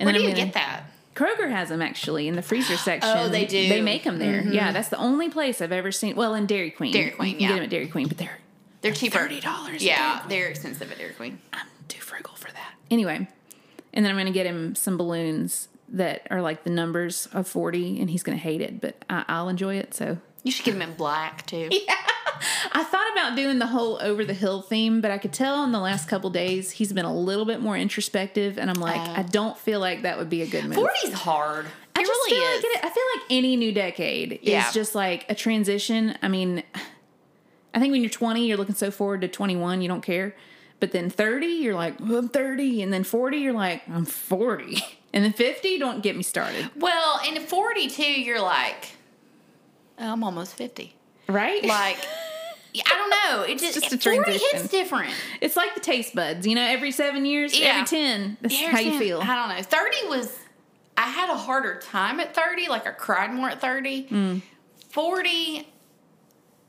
And Where do you gonna- get that? Kroger has them actually in the freezer <gasps> oh, section. Oh, they do. They make them there. Mm-hmm. Yeah, that's the only place I've ever seen. Well, in Dairy Queen. Dairy Queen, You can yeah. get them at Dairy Queen, but they're They're cheaper. $30 Yeah, they're expensive at Dairy Queen. I'm too frugal for that. Anyway, and then I'm gonna get him some balloons that are like the numbers of 40, and he's gonna hate it, but I, I'll enjoy it. So You should give them in black too. <laughs> yeah. I thought about doing the whole over the hill theme, but I could tell in the last couple days he's been a little bit more introspective, and I'm like, Oh. I don't feel like that would be a good move. 40's hard. It I just really feel is. like it, I feel like any new decade Yeah. is just like a transition. I mean, I think when you're 20, you're looking so forward to 21, you don't care. But then 30, you're like, well, I'm 30. And then 40, you're like, I'm 40. <laughs> And then 50, don't get me started. Well, and at 42, you're like, oh, I'm almost 50. Right? Like, I don't know. It just, just a 40 transition. hits different. it's like the taste buds. You know, every seven years, Yeah. every 10, that's Here's how you the- feel. I don't know. 30 was, I had a harder time at 30. Like, I cried more at 30. Mm. 40,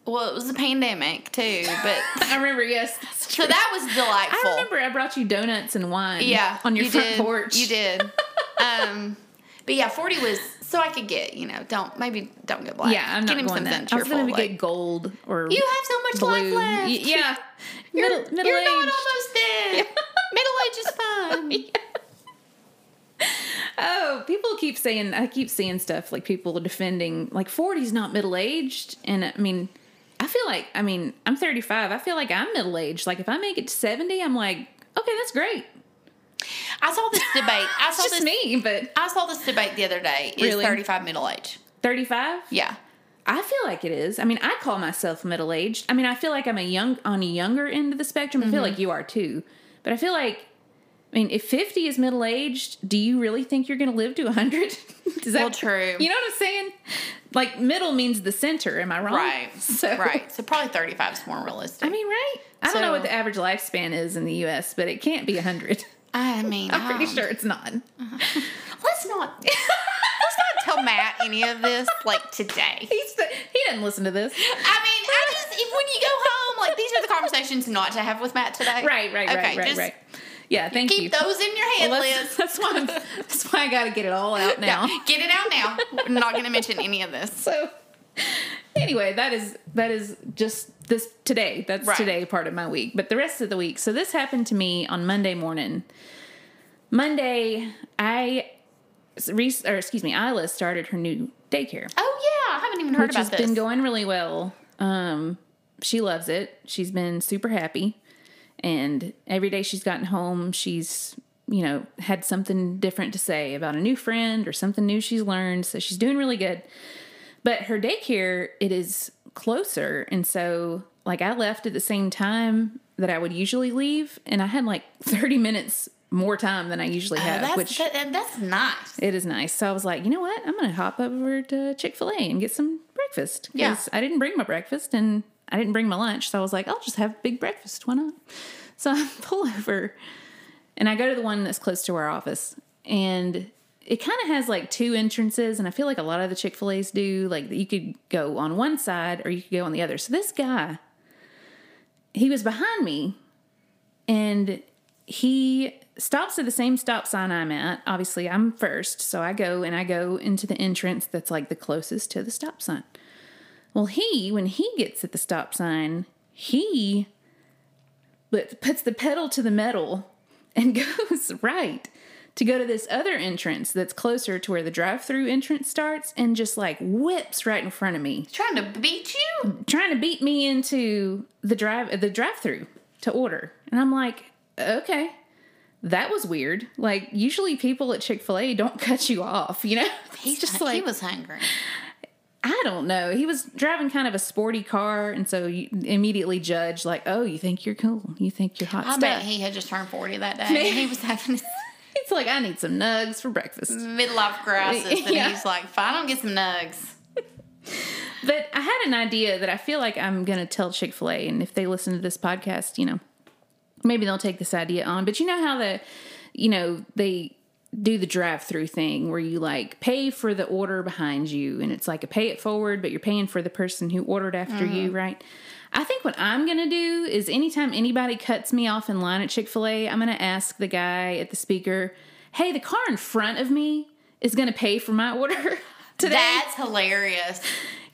well, it was a pandemic too, but <laughs> I remember, yes. so that was delightful. I remember I brought you donuts and wine yeah on your you front did. porch. you did <laughs> um but yeah 40 was so i could get you know don't maybe don't get black Yeah, I'm get not him going something that. I was going to like, get gold or you have so much life left Y- yeah, <laughs> you're, middle middle you're aged. not almost dead <laughs> middle age is fine <laughs> Oh, people keep saying I keep seeing stuff like people defending like 40's not middle aged, and I mean, I feel like I mean I'm 35. I feel like I'm middle aged. Like if I make it to 70, I'm like, okay, that's great. I saw this debate i It's saw just this me, but i saw this debate the other day is Really? 35 middle age 35. yeah I feel like it is. I mean, I call myself middle aged. I mean, I feel like I'm a young on a younger end of the spectrum. I feel Mm-hmm. like you are too. But I feel like I mean, if 50 is middle aged, do you really think you're going to live to 100? <laughs> Is that Well, true. You know what I'm saying? Like middle means the center, am I wrong? Right. <laughs> So, Right. So probably 35 is more realistic. I mean, right? I don't know what the average lifespan is in the US, but it can't be 100. <laughs> I mean, I'm pretty um, sure it's not. Let's not. <laughs> let's not tell Matt any of this like today. He's the, he didn't listen to this. I mean, I just if when you go home, like these are the conversations not to have with Matt today. Right, right, Okay, right, right, just right. Yeah, thank you. Keep those in your head, Well, Liz. that's, why I'm, that's why I got to get it all out now. Get it out now. We're not going to mention any of this. So anyway, that is that is just this today. That's Right. today part of my week. But the rest of the week. So this happened to me on Monday morning. Monday, I or excuse me, Isla started her new daycare, Oh yeah, I haven't even heard which about has this. been going really well. Um, she loves it. She's been super happy, and every day she's gotten home, she's you know had something different to say about a new friend or something new she's learned. So she's doing really good. But her daycare, it is closer. And so, like, I left at the same time that I would usually leave. And I had like <laughs> 30 minutes more time than I usually Oh, have, that's which that, that's nice. it is nice. So I was like, you know what? I'm going to hop over to Chick fil A and get some breakfast. Yeah. I didn't bring my breakfast and I didn't bring my lunch. So I was like, I'll just have a big breakfast. Why not? So <laughs> I pull over and I go to the one that's close to our office. And it kind of has like two entrances. And I feel like a lot of the Chick fil A's do. Like you could go on one side or you could go on the other. So this guy, he was behind me and he stops at the same stop sign I'm at. Obviously, I'm first, so I go and I go into the entrance that's like the closest to the stop sign. Well, he, when he gets at the stop sign, he puts the pedal to the metal and <laughs> goes right to go to this other entrance that's closer to where the drive-through entrance starts and just like whips right in front of me Trying to beat you. trying to beat me into the drive the drive through to order. And I'm like, okay. That was weird. Like usually people at Chick-fil-A don't <laughs> cut you off, you know? He's just like he was hungry. I don't know. He was driving kind of a sporty car and so you immediately judge like, "Oh, you think you're cool. You think you're hot I stuff." bet he had just turned forty that day. And He was <laughs> having his It's like, "I need some nugs for breakfast." midlife crisis, <laughs> and Yeah. he's like, "Fine, I'll get some nugs." <laughs> But I had an idea that I feel like I'm going to tell Chick fil A, and if they listen to this podcast, you know, maybe they'll take this idea on. But you know how the, you know, they do the drive through thing where you like pay for the order behind you, and it's like a pay it forward, but you're paying for the person who ordered after you, mm. right? I think what I'm going to do is anytime anybody cuts me off in line at Chick fil A, I'm going to ask the guy at the speaker, hey, the car in front of me is going to pay for my order <laughs> today. That's hilarious.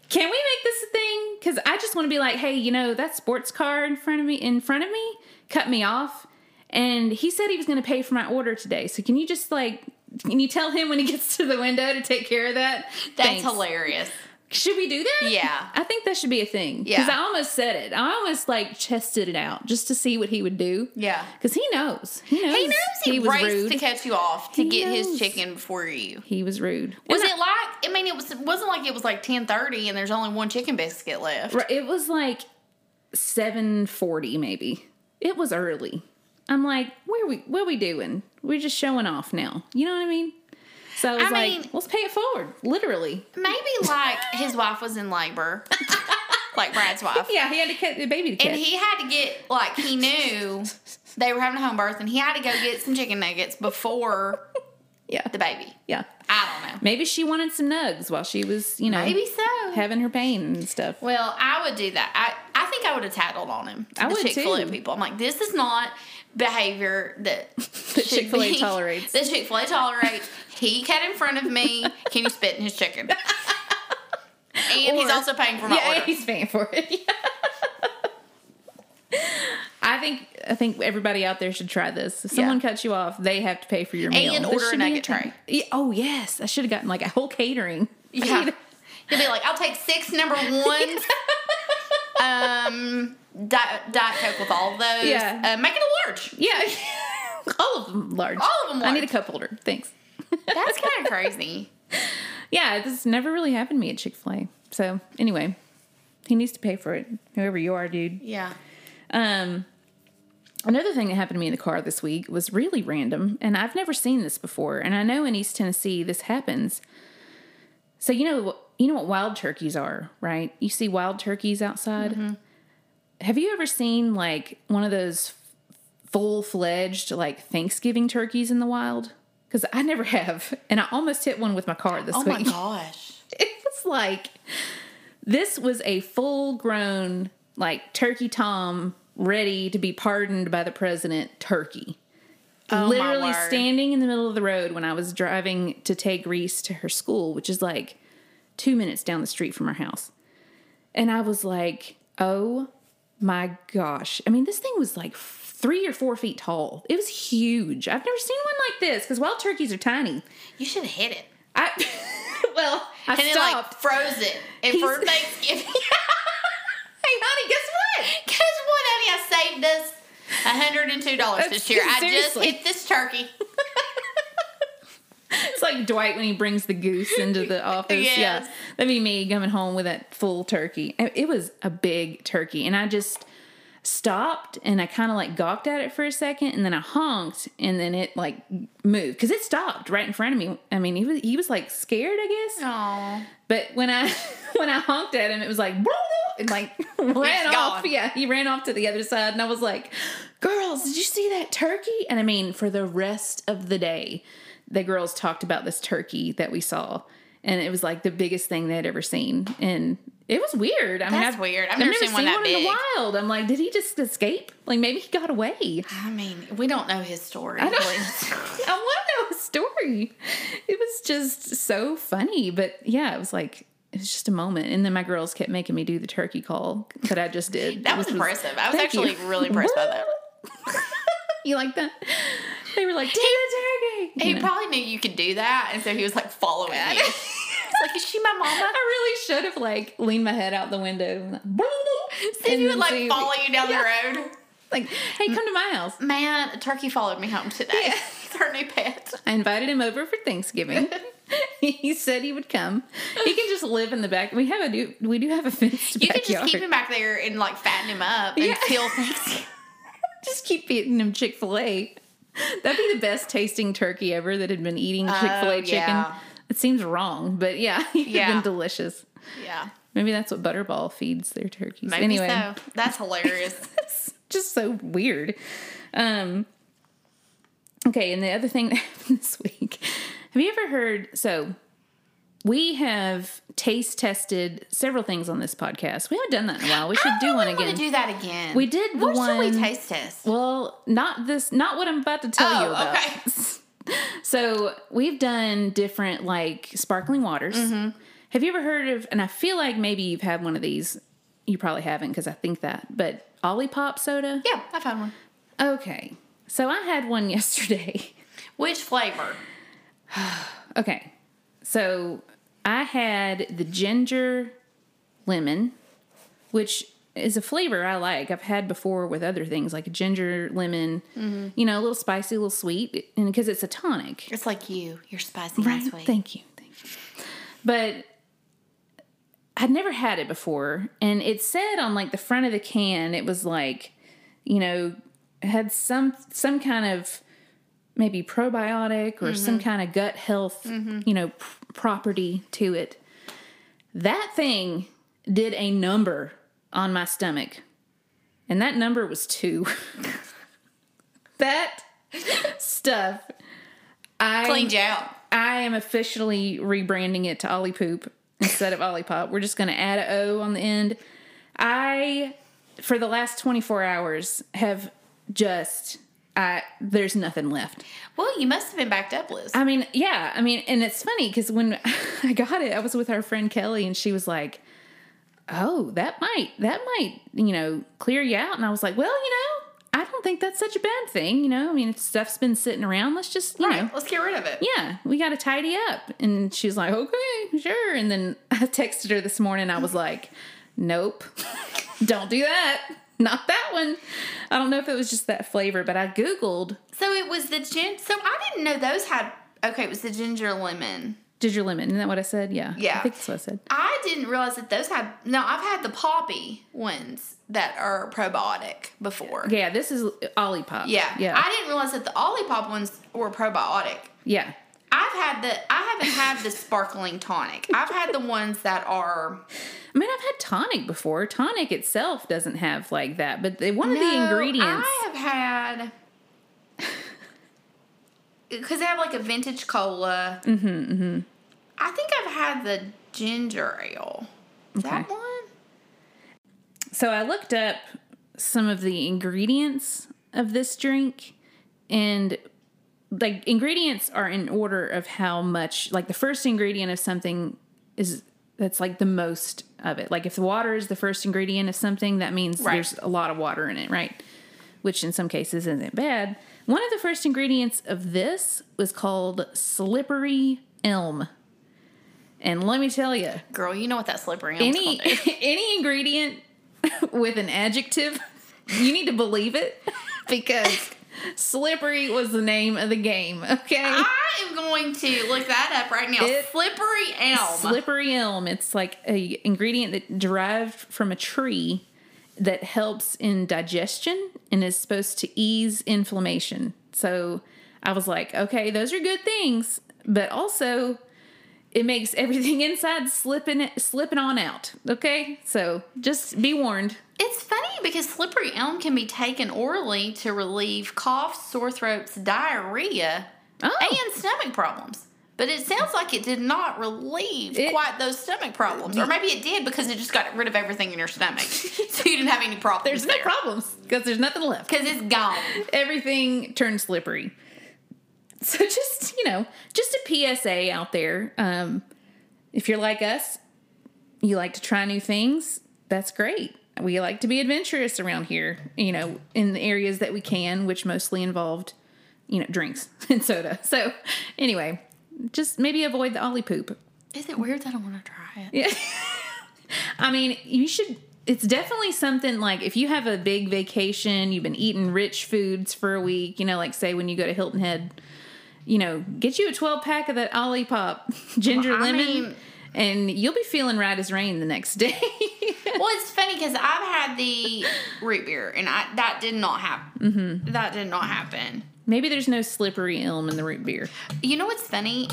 Can we make this a thing? Because I just want to be like, hey, you know that sports car in front of me, in front of me, cut me off, and he said he was going to pay for my order today. So can you just like, can you tell him when he gets to the window to take care of that? That's Thanks. hilarious. Should we do that? Yeah. I think that should be a thing. Yeah. Because I almost said it. I almost like chested it out just to see what he would do. Yeah. Because he knows. He knows. He knows he, was raced rude. to cut you off to He get knows. his chicken before you. he was rude. Was And it like? I mean, it was. It wasn't like it was like ten thirty and there's only one chicken biscuit left. Right, It was like seven forty, maybe. It was early. I'm like, where we what we doing? We're just showing off now. You know what I mean? So I was I like, mean- let's pay it forward. Literally. Maybe like his wife was in labor, <laughs> like Brad's wife, Yeah, he had to cut the baby to catch. and he had to get like he knew they were having a home birth, and he had to go get some chicken nuggets before <laughs> yeah. the baby. Yeah. I don't know. Maybe she wanted some nugs while she was, you know, Maybe so. having her pain and stuff. Well, I would do that. I, I think I would have tattled on him. I would Chick Fil A too. people. I'm like, this is not behavior that <laughs> That <laughs> Chick-fil-A tolerates. That Chick Fil A tolerates. He cut in front of me. Can you spit in his chicken? <laughs> And he's also paying for my yeah, order. he's paying for it. I think I think everybody out there should try this. If someone Yeah. cuts you off, they have to pay for your meal. And This order a nugget tray. Yeah, oh yes, I should have gotten like a whole catering. Yeah. He'll be like, I'll take six number ones. Um, Diet, Diet Coke with all those. Yeah. Uh, make it a large. Yeah, <laughs> all of them large. All of them large. I need a cup holder. Thanks. That's kind of <laughs> crazy. Yeah, this never really happened to me at Chick Fil A. So anyway, he needs to pay for it. Whoever you are, dude. Yeah. Um, another thing that happened to me in the car this week was really random, and I've never seen this before. And I know in East Tennessee this happens. So you know, you know what wild turkeys are, right? You see wild turkeys outside. Mm-hmm. Have you ever seen like one of those full fledged like Thanksgiving turkeys in the wild? Because I never have, and I almost hit one with my car this Oh my <laughs> gosh. It was like this was a full grown like turkey tom ready to be pardoned by the president turkey Oh, my literally standing in the middle of the road when i was driving to take reese to her school which is like two minutes down the street from our house and i was like oh my gosh i mean this thing was like three or four feet tall it was huge i've never seen one like this because wild turkeys are tiny You should have hit it. i <laughs> <laughs> well i And stopped like froze it. And He's- for <laughs> Thanksgiving. hey honey guess what Guess what, honey? I saved us $102 this year. I just hit this turkey. It's like Dwight when he brings the goose into the <laughs> office. Yes. Yeah. That'd be me coming home with that full turkey. It was a big turkey. And I just stopped and I kind of like gawked at it for a second and then I honked and then it like moved because it stopped right in front of me. I mean, he was, he was like scared, I guess. Oh. But when I <laughs> when I honked at him, it was like <laughs> and like ran off. Yeah, he ran off to the other side, and I was like, "Girls, did you see that turkey?" And I mean, for the rest of the day, the girls talked about this turkey that we saw, and it was like the biggest thing they'd ever seen, and it was weird. I mean, That's I've, weird. I've never seen one that in the wild. I'm like, did he just escape? Like maybe he got away. I mean, we don't know his story. I, don't. <laughs> I want to know his story. It was just so funny, but yeah, it was like it was just a moment. And then my girls kept making me do the turkey call that I just did. That was which impressive. I was actually you. really impressed by that. <laughs> you like that? They were like, "Take the turkey." He know? probably knew you could do that, and so he was like following you. <laughs> It's like, is she my mama? I really should have like leaned my head out the window. See if he would like see- follow you down Yeah. the road. Like, hey, come to my house. Man, a turkey followed me home today. Yeah. <laughs> Our new pet. I invited him over for Thanksgiving. <laughs> he said he would come. He can just live in the back. We have a do we do have a fenced You backyard. just keep him back there and like fatten him up Yeah. until Thanksgiving. Just keep feeding him Chick Fil A. That'd be the best tasting turkey ever that had been eating Chick Fil A Oh, chicken. yeah. It seems wrong, but yeah, <laughs> it'd Yeah. been delicious. Yeah. Maybe that's what Butterball feeds their turkeys. Maybe anyway, so. That's <laughs> hilarious. it's just so weird. Um, okay, and the other thing that <laughs> happened this week. Have you ever heard? So we have taste tested several things on this podcast. We haven't done that in a while. We should do really one again. do that again. We did the what should we one- taste test? Well, not this, not what I'm about to tell you Oh, about. okay. <laughs> So we've done different like sparkling waters. Mm-hmm. Have you ever heard of? And I feel like maybe you've had one of these. You probably haven't because I think that. But Olipop soda. Yeah, I found one. Okay. So I had one <laughs> yesterday. Which flavor? <sighs> Okay. So I had the ginger lemon, which is a flavor I like. I've had before with other things like ginger lemon, Mm-hmm. you know, a little spicy, a little sweet, and because it's a tonic. It's like you. You're spicy Right. and sweet. Thank you. Thank you. But I'd never had it before. And it said on like the front of the can, it was like, you know, had some some kind of maybe probiotic or some mm-hmm. kind of gut health, mm-hmm. you know, p- property to it. That thing did a number on my stomach. And that number was 2. <laughs> that stuff I Cleaned you out. I am officially rebranding it to Ollie Poop instead of Olipop. We're just going to add a O on the end. I, for the last 24 hours, have just, I, there's nothing left. Well, you must have been backed up, Liz. I mean, yeah, I mean, and it's funny because when <laughs> I got it, I was with our friend Kelly and she was like, oh, that might, that might, you know, clear you out. And I was like, well, you know, I don't think that's such a bad thing. You know, I mean, if stuff's been sitting around, let's just, you know, right. Let's get rid of it. yeah, we got to tidy up. And she's like, okay, sure. And then <laughs> I texted her this morning. I was like, nope, <laughs> don't do that. <laughs> Not that one. I don't know if it was just that flavor, but I Googled. So it was the gin. So I didn't know those had. Okay, it was the ginger lemon. Ginger lemon. Isn't that what I said? Yeah. Yeah. I think that's what I said. I didn't realize that those had. No, I've had the Poppi ones that are probiotic before. Yeah, this is Olipop. Yeah. Yeah. I didn't realize that the Olipop ones were probiotic. yeah. I've had the. I haven't had the sparkling tonic. I've had the ones that are. I mean, I've had tonic before. Tonic itself doesn't have like that, but they, one of the No, ingredients. I have had. <laughs> Because they have like a vintage cola. Mm-hmm, mm-hmm. I think I've had the ginger ale. Is that Okay. one? So I looked up some of the ingredients of this drink and like ingredients are in order of how much like the first ingredient of something is that's like the most of it. Like if the water is the first ingredient of something, that means Right. there's a lot of water in it, right? Which in some cases isn't bad. One of the first ingredients of this was called slippery elm. And let me tell you, Girl, you know what that slippery any <laughs> any ingredient <laughs> with an adjective, you need to believe it because slippery was the name of the game. Okay, I am going to look that up right now. It- slippery elm. slippery elm. It's like a ingredient that derived from a tree that helps in digestion and is supposed to ease inflammation. So I was like, okay, those are good things, but also it makes everything <laughs> inside slipping slipping on out. Okay, so just be warned. It's funny because slippery elm can be taken orally to relieve coughs, sore throats, diarrhea, Oh. and stomach problems. But it sounds like it did not relieve It- quite those stomach problems. Or maybe it did because it just got rid of everything in your stomach. <laughs> so you didn't have any problems There's no problems because there's nothing left. <laughs> Because it's gone. Everything turned slippery. <laughs> So just you know, just a PSA out there. Um, if you're like us, you like to try new things. That's great. We like to be adventurous around here. You know, in the areas that we can, which mostly involved, you know, drinks <laughs> and soda. So anyway, just maybe avoid the ollie poop. Is it weird that I want to try it? Yeah. <laughs> I mean, you should. It's definitely something like if you have a big vacation, you've been eating rich foods for a week, you know, like say when you go to Hilton Head, you know, get you a 12 pack of that Olipop <laughs> ginger Well, lemon mean- and you'll be feeling right as rain the next day. <laughs> Well, it's funny because I've had the root beer and I that did not happen. Mm-hmm. That did not happen. Maybe there's no slippery elm in the root beer. You know what's funny?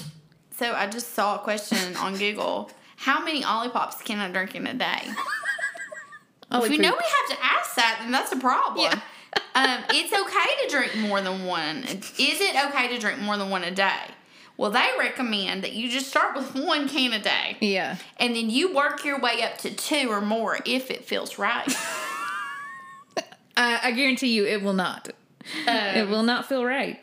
So I just saw a question on Google. How many Olipops can I drink in a day? <laughs> if we know we have to ask that, then that's a problem. Yeah. Um, it's okay to drink more than one. Is it okay to drink more than one a day? Well, they recommend that you just start with one can a day. Yeah. And then you work your way up to two or more if it feels right. <laughs> I, I guarantee you it will not. it will not feel right.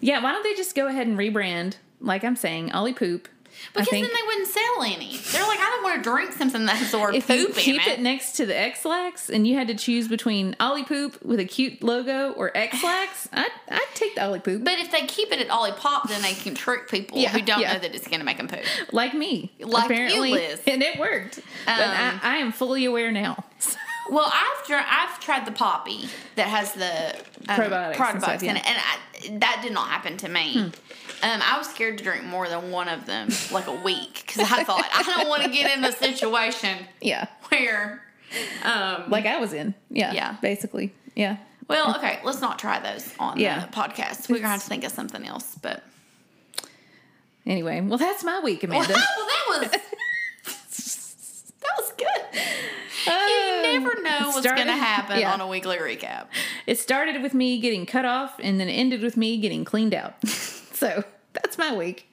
Yeah, why don't they just go ahead and rebrand, like I'm saying, Ollie Poop? Because then they wouldn't sell any. They're like, I don't want to drink something that has the word if poop you keep it. it next to the Ex-Lax and you had to choose between Ollie Poop with a cute logo or Ex-Lax, <sighs> I'd, I'd take the Ollie Poop. But if they keep it at Olipop, then they can trick people Yeah, who don't yeah. know that it's going to make them poop. like me. Like you, apparently, Liz. <laughs> And it worked. but I, Um, I am fully aware now. <laughs> Well, I've dr- I've tried the Poppi that has the um, Probiotics and probiotics stuff, in yeah. Hmm. it, and I, that did not happen to me. Um, I was scared to drink more than one of them, like a week, because I thought I don't want to get in a situation yeah. where. Um, Like I was in. Yeah. Yeah. Basically. Yeah. well, okay, let's not try those on Yeah. the podcast. We're gonna have to think of something else, but Anyway, well, that's my week, Amanda. well, Amanda. that was <laughs> that was good. You never know what's Started- gonna happen yeah. on a weekly recap. It started with me getting cut off and then it ended with me getting cleaned out. <laughs> so that's my week.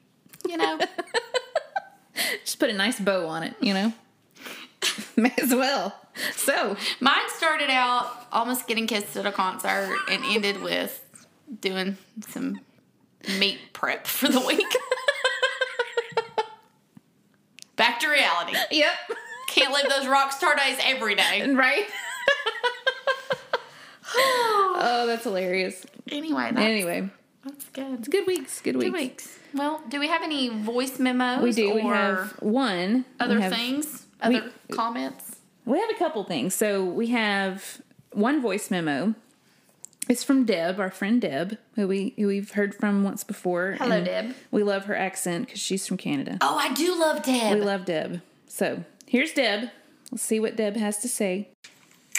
You know. <laughs> Just put a nice bow on it, you know? <laughs> May as well. So, Mine started out almost getting kissed at a concert and ended with doing some meat prep for the week. <laughs> Back to reality. yep. Can't live those rock star days every day. Right? oh, that's hilarious. Anyway, that's, Anyway, that's good. It's good weeks. Good weeks. Two weeks. Well, do we have any voice memos? We do. We have one. other have, things? we- Other comments? We have a couple things. So we have one voice memo It's from Deb, our friend Deb, who we who we've heard from once before. Hello, Deb. We love her accent because she's from Canada. Oh, I do love Deb. We love Deb. So here's Deb. Let's see what Deb has to say.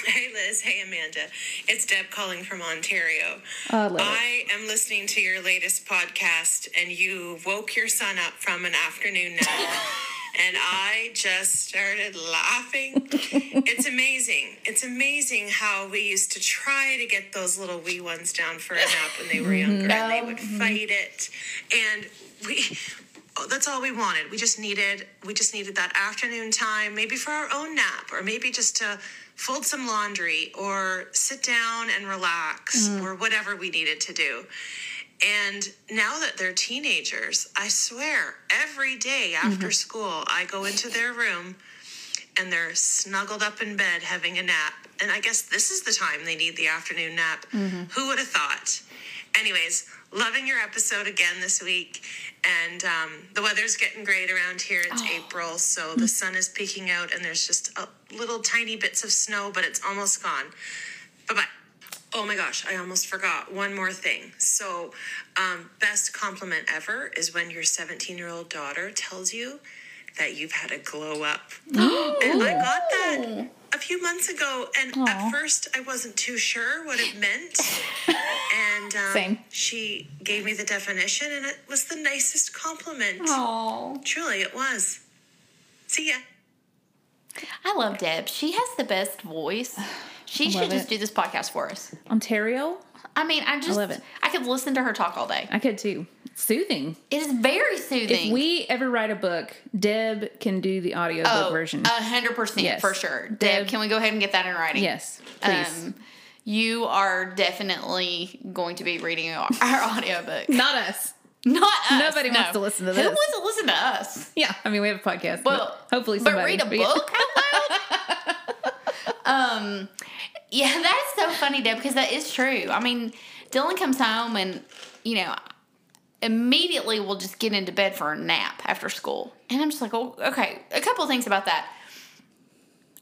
Hey Liz, hey Amanda. It's Deb calling from Ontario. Uh, oh, I love it. I am listening to your latest podcast and you woke your son up from an afternoon nap. <laughs> and I just started laughing. <laughs> it's amazing. It's amazing how we used to try to get those little wee ones down for a nap when they were mm-hmm. younger and they would mm-hmm. fight it. And we oh, that's all we wanted. We just needed we just needed that afternoon time, maybe for our own nap, or maybe just to fold some laundry, or sit down and relax, mm. or whatever we needed to do. And now that they're teenagers, I swear every day mm-hmm. after school, I go into their room and they're snuggled up in bed having a nap. And I guess this is the time they need the afternoon nap. Mm-hmm. Who would have thought? Anyways, loving your episode again this week. And um, the weather's getting great around here. It's April, so the sun is peeking out, and there's just a little tiny bits of snow, but it's almost gone. Bye bye. Oh my gosh, I almost forgot one more thing. So, um, best compliment ever is when your 17 year old daughter tells you that you've had a glow up. <gasps> and I got that a few months ago, and Aw. at first I wasn't too sure what it meant. <laughs> and um, Same. she gave me the definition, and it was the nicest compliment. Oh, Truly, it was. See ya. I love Deb. She has the best voice. She should love just it. do this podcast for us. Ontario? I mean, I just I love it. I could listen to her talk all day. I could too. Soothing. It is very soothing. If we ever write a book, Deb can do the audiobook oh, version. a hundred percent for sure. Deb, Deb- can we go ahead and get that in writing? yes, please. Um, you are definitely going to be reading our, <laughs> our audiobook. Not us. Not us. Nobody no. wants to listen to this. Who wants to listen to us? Yeah, I mean we have a podcast. Well, but hopefully but somebody. read a <laughs> book out loud. <laughs> um, yeah, that's so funny, Deb, because that is true. I mean, Dylan comes home and you know immediately we'll just get into bed for a nap after school, and I'm just like, oh, okay. A couple of things about that.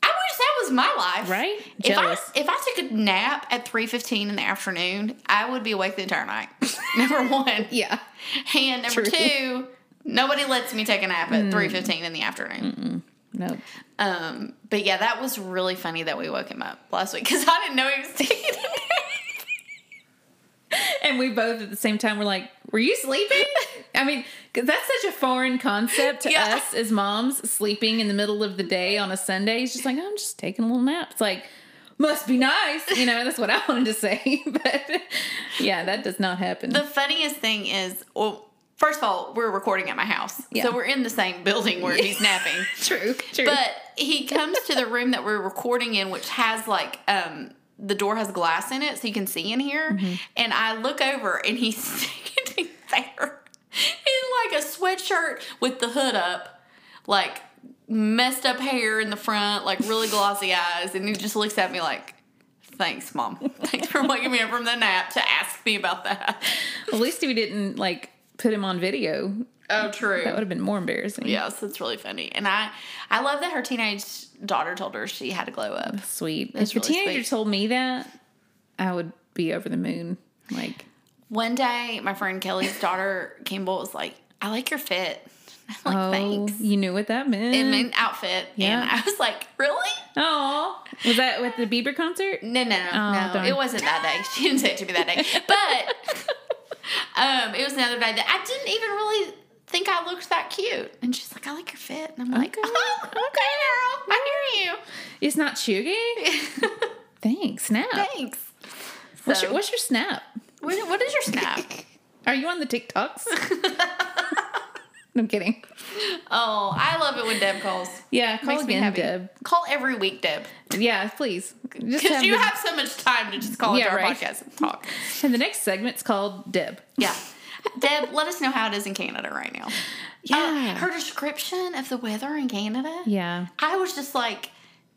I wish that was my life. Right? If I, if I took a nap at three fifteen in the afternoon, I would be awake the entire night. <laughs> Number one. Yeah. And number True. two, nobody lets me take a nap at three fifteen in the afternoon. No. Um, but yeah, that was really funny that we woke him up last week because I didn't know he was taking a nap. <laughs> And we both at the same time were like, "Were you sleeping?" <laughs> I mean, that's such a foreign concept to Yeah. us as moms, sleeping in the middle of the day on a Sunday. He's just like, "I'm just taking a little nap." It's like, must be nice, you know. That's what I wanted to say, <laughs> but yeah, that does not happen. The funniest thing is, well, first of all, we're recording at my house, Yeah. so we're in the same building where he's napping. true, true. But he comes to the room that we're recording in, which has like um the door has glass in it, so you can see in here. Mm-hmm. And I look over, and he's <laughs> standing there in like a sweatshirt with the hood up, like messed up hair in the front, like really glossy <laughs> eyes, and he just looks at me like. Thanks, mom. Thanks for waking me up from the nap to ask me about that. at least we didn't like put him on video. Oh, true. That would have been more embarrassing. Yes, that's really funny. And I, I love that her teenage daughter told her she had a glow up. sweet. That's if a really teenager sweet. told me that, I would be over the moon. Like, One day, my friend Kelly's daughter Campbell was like, "I like your fit." <laughs> I'm like, oh, "Thanks." you knew what that meant. It meant outfit, Yeah. and I was like, "Really?" Oh, was that with the Bieber concert? No, no, no, Oh, no. It wasn't that day. <laughs> She didn't say it to me that day, but <laughs> um, it was another day that I didn't even really think I looked that cute. And she's like, "I like your fit," and I'm like, Okay. "Oh, okay, girl, I hear you." It's not Shugi. <laughs> Thanks. Snap. Thanks. What's your What's your snap? What, what is your snap? <laughs> Are you on the TikToks? <laughs> I'm kidding. oh, I love it when Deb calls. Yeah, call Makes me again. Deb. Call every week, Deb. Yeah, please. Because you the, have so much time to just call Yeah, into our right. podcast and talk. And the next segment's called Deb. Yeah. Deb, let us know how it is in Canada right now. Yeah. Uh, her description of the weather in Canada, Yeah. I was just like,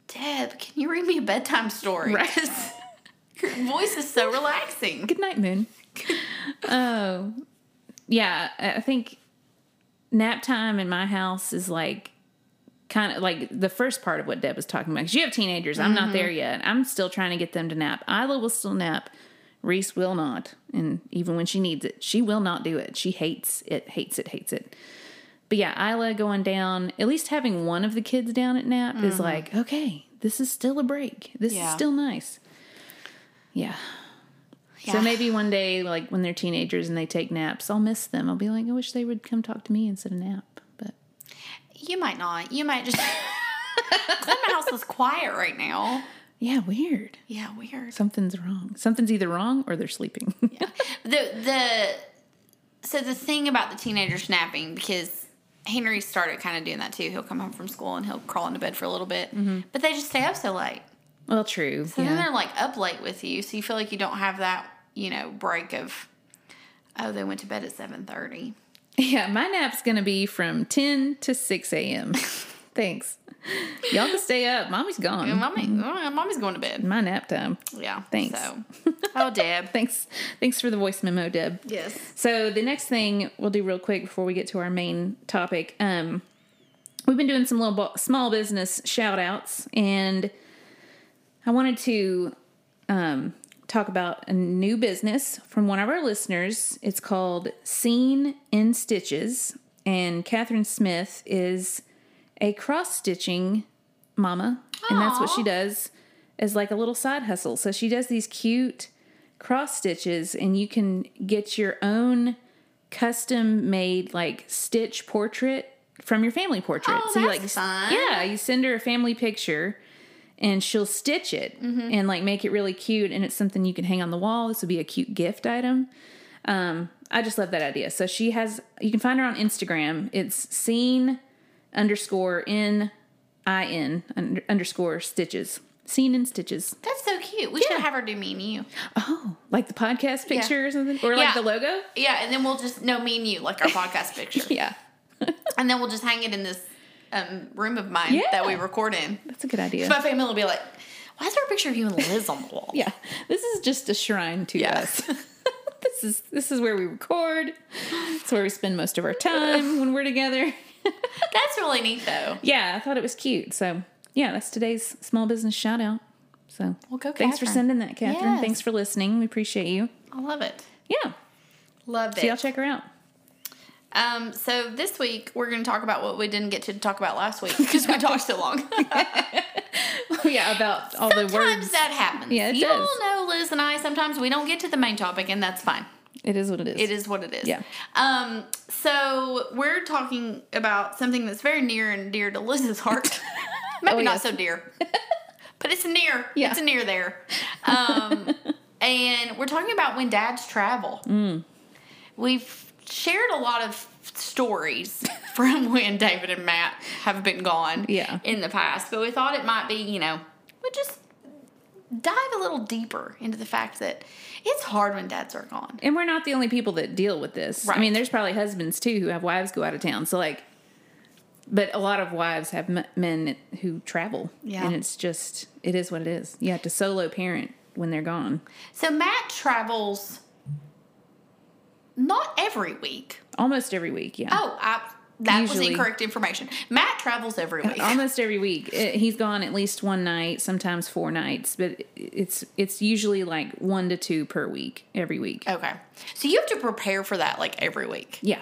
Deb, can you read me a bedtime story? Right. <laughs> Your voice is so relaxing. Good night, Moon. <laughs> oh, yeah. I I think nap time in my house is like kind of like the first part of what Deb was talking about. Because you have teenagers. I'm not there yet. I'm still trying to get them to nap. Isla will still nap Reese will not. And even when she needs it, she will not do it. She hates it, hates it, hates it. But yeah, Isla going down, at least having one of the kids down at nap is like, okay, this is still a break. This is Mm-hmm. Still nice. Yeah. Yeah. So maybe one day, like when they're teenagers and they take naps, I'll miss them. I'll be like, I wish they would come talk to me instead of nap. But You might not. You might just. <laughs> my house is quiet right now. Yeah, weird. Yeah, weird. Something's wrong. Something's either wrong or they're sleeping. <laughs> yeah. The the so the thing about the teenager snapping because Henry started kind of doing that too. He'll come home from school and he'll crawl into bed for a little bit, mm-hmm. but they just stay up so late. well, true. So then yeah. they're like up late with you, so you feel like you don't have that you know break of oh they went to bed at seven thirty. <laughs> Yeah, my nap's gonna be from ten to six a.m. <laughs> Thanks. Y'all can stay up. Mommy's gone. Mommy, oh, mommy's going to bed. My nap time. Yeah, Thanks. So, <laughs> oh Deb, Thanks. Thanks for the voice memo, Deb. yes, So the next thing we'll do real quick before we get to our main topic. Um, we've been doing some little bo- small business shout outs, and I wanted to um, talk about a new business from one of our listeners. It's called Scene in Stitches, and Catherine Smith is a cross stitching mama, and that's what she does as like a little side hustle. So she does these cute cross stitches, and you can get your own custom made like stitch portrait from your family portrait. Oh, so you like fun. yeah, you send her a family picture and she'll stitch it Mm-hmm. and like make it really cute and it's something you can hang on the wall. This would be a cute gift item. Um, I just love that idea. So she has you can find her on Instagram. It's scene underscore in I N under, underscore stitches. Scene in stitches. that's so cute. We should have her do me and you. Oh, like the podcast picture or something? Or like Yeah. the logo? Yeah, and then we'll just no me and you like our podcast picture. <laughs> Yeah. <laughs> And then we'll just hang it in this um, room of mine that we record in. That's a good idea. My family will be like, "Why is there a picture of you and Liz on the wall?" <laughs> Yeah, this is just a shrine to Yeah. us. this is this is where we record. It's where we spend most of our time when we're together. <laughs> That's really neat, though. Yeah, I thought it was cute. So yeah, that's today's small business shout out. So Well, go, thanks for sending that, Catherine. Yes. Thanks for listening. We appreciate you. I love it. Yeah, Loved it. so y'all check her out. Um, so this week we're going to talk about what we didn't get to talk about last week because we talked so long. <laughs> yeah, about all the Sometimes that happens. Yeah, it you does. all know Liz and I. Sometimes we don't get to the main topic, and that's fine. It is what it is. It is what it is. Yeah. Um. So we're talking about something that's very near and dear to Liz's heart. <laughs> Maybe Oh, not yes. so dear, <laughs> but it's near. Yeah. It's near there. Um. <laughs> and we're talking about when dads travel. Mm. We've shared a lot of stories from when David and Matt have been gone. Yeah. In the past, but we thought it might be, you know, we just dive a little deeper into the fact that it's hard when dads are gone. And we're not the only people that deal with this. I mean, there's probably husbands too who have wives go out of town. So like, but a lot of wives have m- men who travel. Yeah. And it's just, it is what it is. You have to solo parent when they're gone. So Matt travels not every week. Almost every week. Yeah. Oh, I, that was incorrect information. Matt travels every uh, week. Almost every week. Uh, he's gone at least one night, sometimes four nights, but it's it's usually like one to two per week, every week. Okay. So you have to prepare for that like every week. Yeah.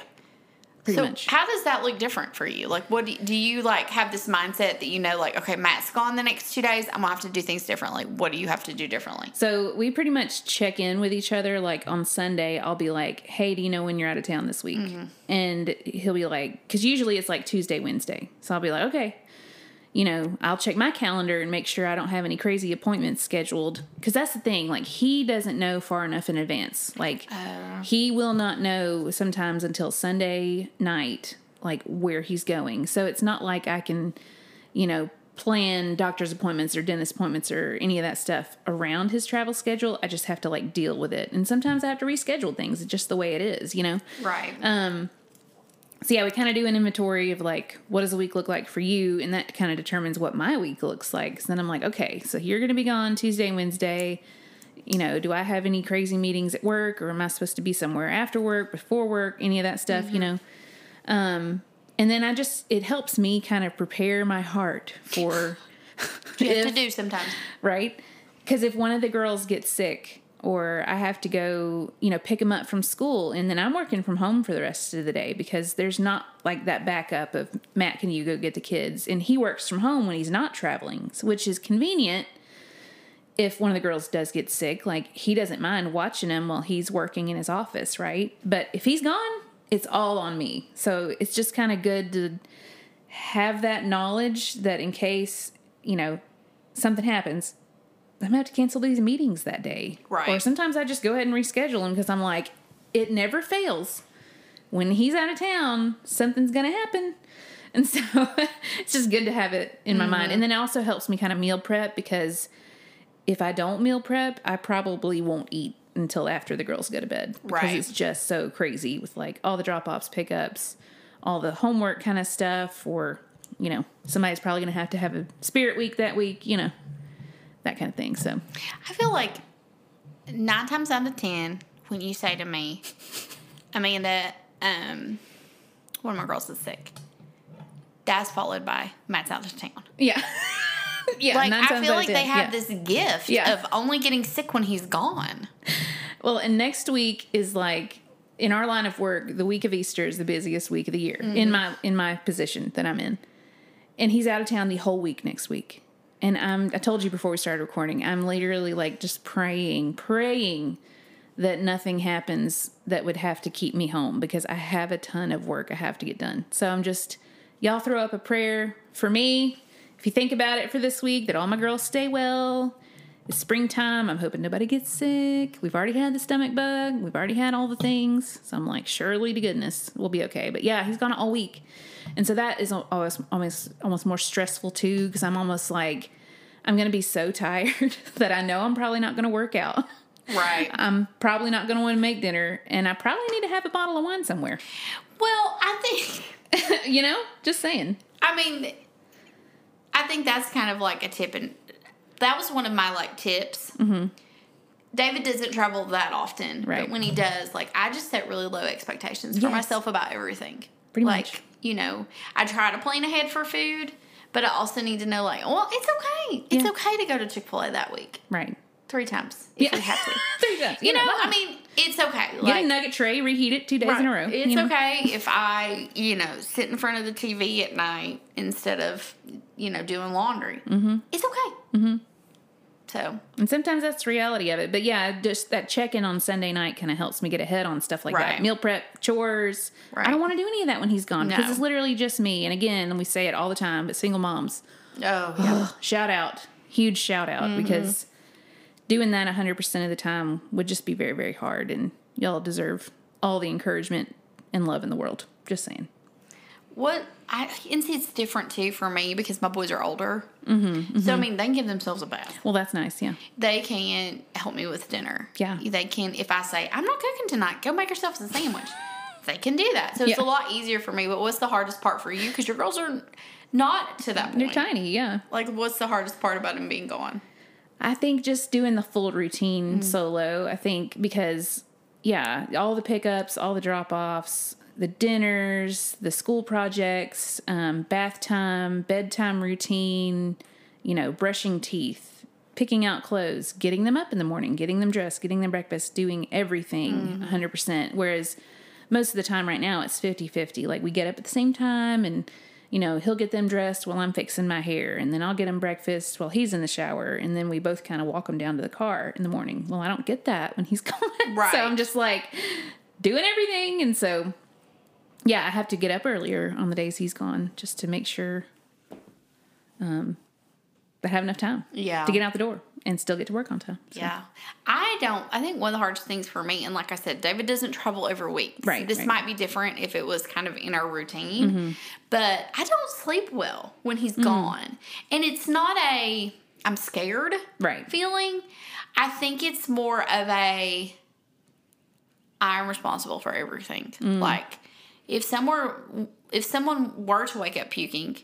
Pretty so much. how does that look different for you? Like, what do, do you like have this mindset that you know, like, okay, Matt's gone the next two days. I'm gonna have to do things differently. What do you have to do differently? So we pretty much check in with each other. Like on Sunday, I'll be like, "Hey, do you know when you're out of town this week?" Mm-hmm. And he'll be like, "Cause usually it's like Tuesday, Wednesday." So I'll be like, "Okay." You know, I'll check my calendar and make sure I don't have any crazy appointments scheduled. Cause that's the thing. Like he doesn't know far enough in advance. Like oh. he will not know sometimes until Sunday night, like where he's going. So it's not like I can you know, plan doctor's appointments or dentist appointments or any of that stuff around his travel schedule. I just have to like deal with it. And sometimes I have to reschedule things. It's just the way it is, you know? Right. Um, So yeah, we kind of do an inventory of like, what does a week look like for you? And that kind of determines what my week looks like. So then I'm like, okay, so you're going to be gone Tuesday and Wednesday. You know, do I have any crazy meetings at work or am I supposed to be somewhere after work, before work, any of that stuff, you know? Um, and then I just, it helps me kind of prepare my heart for <laughs> you have if- to do sometimes. right? Because if one of the girls gets sick or I have to go, you know, pick them up from school and then I'm working from home for the rest of the day because there's not like that backup of Matt, can you go get the kids? And he works from home when he's not traveling, which is convenient if one of the girls does get sick. Like he doesn't mind watching him while he's working in his office, right? But if he's gone, it's all on me. So it's just kind of good to have that knowledge that in case, you know, something happens, I'm gonna have to cancel these meetings that day. Right. Or sometimes I just go ahead and reschedule them because I'm like, it never fails. When he's out of town, something's gonna happen. <laughs> And so it's just good to have it in my mind. And mm-hmm. then it also helps me kind of meal prep because if I don't meal prep, I probably won't eat until after the girls go to bed. Because Right. it's just so crazy with like all the drop offs, pickups, all the homework kind of stuff, or, you know, somebody's probably going to have to have a spirit week that week, you know, that kind of thing. So, I feel like nine times out of ten, when you say to me, Amanda, um, one of my girls is sick, that's followed by Matt's out of town. yeah. <laughs> yeah. Like I feel like they have yeah. this gift Yeah. of only getting sick when he's gone. Well, and next week is like in our line of work, the week of Easter is the busiest week of the year in my in my position that I'm in. And he's out of town the whole week next week. And I'm I told you before we started recording, I'm literally like just praying, praying that nothing happens that would have to keep me home because I have a ton of work I have to get done. So I'm just y'all throw up a prayer for me. If you think about it for this week, that all my girls stay well. It's springtime. I'm hoping nobody gets sick. We've already had the stomach bug. We've already had all the things. So I'm like, surely to goodness, we'll be okay. But yeah, he's gone all week, and so that is always almost almost more stressful too because I'm almost like I'm gonna be so <laughs> tired that I know I'm probably not gonna work out. Right. <laughs> I'm probably not gonna want to make dinner, and I probably need to have a bottle of wine somewhere. well, I think <laughs> you know, just saying. I mean, I think that's kind of like a tip, and that was one of my like tips. Mm-hmm. David doesn't travel that often, Right. but when he does, like I just set really low expectations for Yes. myself about everything. Pretty like, much. you know, I try to plan ahead for food, but I also need to know, like, well, it's okay. It's Yeah. okay to go to Chick Fil A that week Right. three times if Yeah. we have to. <laughs> Three times. You know, I mean, it's okay. get Like, a nugget tray, reheat it two days in a row. it's know? okay if I, you know, sit in front of the TV at night instead of, you know, doing laundry. Mm-hmm. It's okay. Mm-hmm. So, And sometimes that's the reality of it. But yeah, just that check in on Sunday night kind of helps me get ahead on stuff like Right. that. Meal prep, chores. I don't want to do any of that when he's gone because No. it's literally just me. And again, we say it all the time, but single moms, oh, <sighs> yeah. shout out, huge shout out Mm-hmm. because doing that 100% of the time would just be very, very hard. And y'all deserve all the encouragement and love in the world. Just saying. What I and see it's different too for me because my boys are older. Mm-hmm, So I mean, they can give themselves a bath. Well, that's nice. Yeah. They can help me with dinner. Yeah. They can if I say I'm not cooking tonight, go make yourself a sandwich. <laughs> they can do that. So it's a lot easier for me. But what's the hardest part for you? Because your girls are not to that point. They're tiny. Yeah. Like, what's the hardest part about them being gone? I think just doing the full routine solo. I think because yeah, all the pickups, all the drop offs, the dinners, the school projects, um, bath time, bedtime routine, you know, brushing teeth, picking out clothes, getting them up in the morning, getting them dressed, getting them breakfast, doing everything 100%. Whereas most of the time right now it's 50 50. Like we get up at the same time and you know, he'll get them dressed while I'm fixing my hair, and then I'll get him breakfast while he's in the shower, and then we both kind of walk him down to the car in the morning. Well, I don't get that when he's <laughs> gone. Right. So I'm just like doing everything. And so, yeah, I have to get up earlier on the days he's gone just to make sure um, I have enough time Yeah. to get out the door and still get to work on time. So, Yeah. I don't, I think one of the hardest things for me, and like I said, David doesn't travel every week. Right, This right. might be different if it was kind of in our routine, mm-hmm. but I don't sleep well when he's mm-hmm. gone. And it's not a, I'm scared Right. feeling. I think it's more of a, I'm responsible for everything. Mm. Like, if someone, if someone were to wake up puking,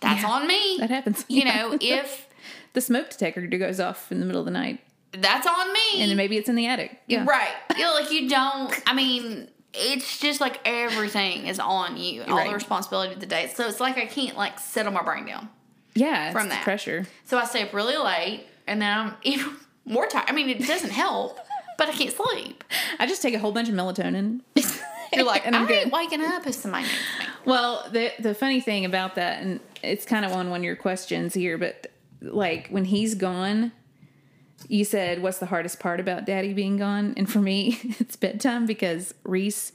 that's Yeah, on me. That happens. You Yeah. know, <laughs> if the smoke detector goes off in the middle of the night, that's on me. and then maybe it's in the attic. Yeah. Right. You know, like you don't. I mean, it's just like everything is on you, all Right. the responsibility of the day. So it's like I can't like settle my brain down. Yeah. From that. pressure. So I stay up really late, and then I'm <laughs> even more tired. I mean, it doesn't help, but I can't sleep. I just take a whole bunch of melatonin. <laughs> You're like, And I'm I good. ain't waking up if somebody needs me. Well, the the funny thing about that, and it's kind of on one of your questions here, but like when he's gone, you said, "What's the hardest part about Daddy being gone?" And for me, <laughs> it's bedtime because Reese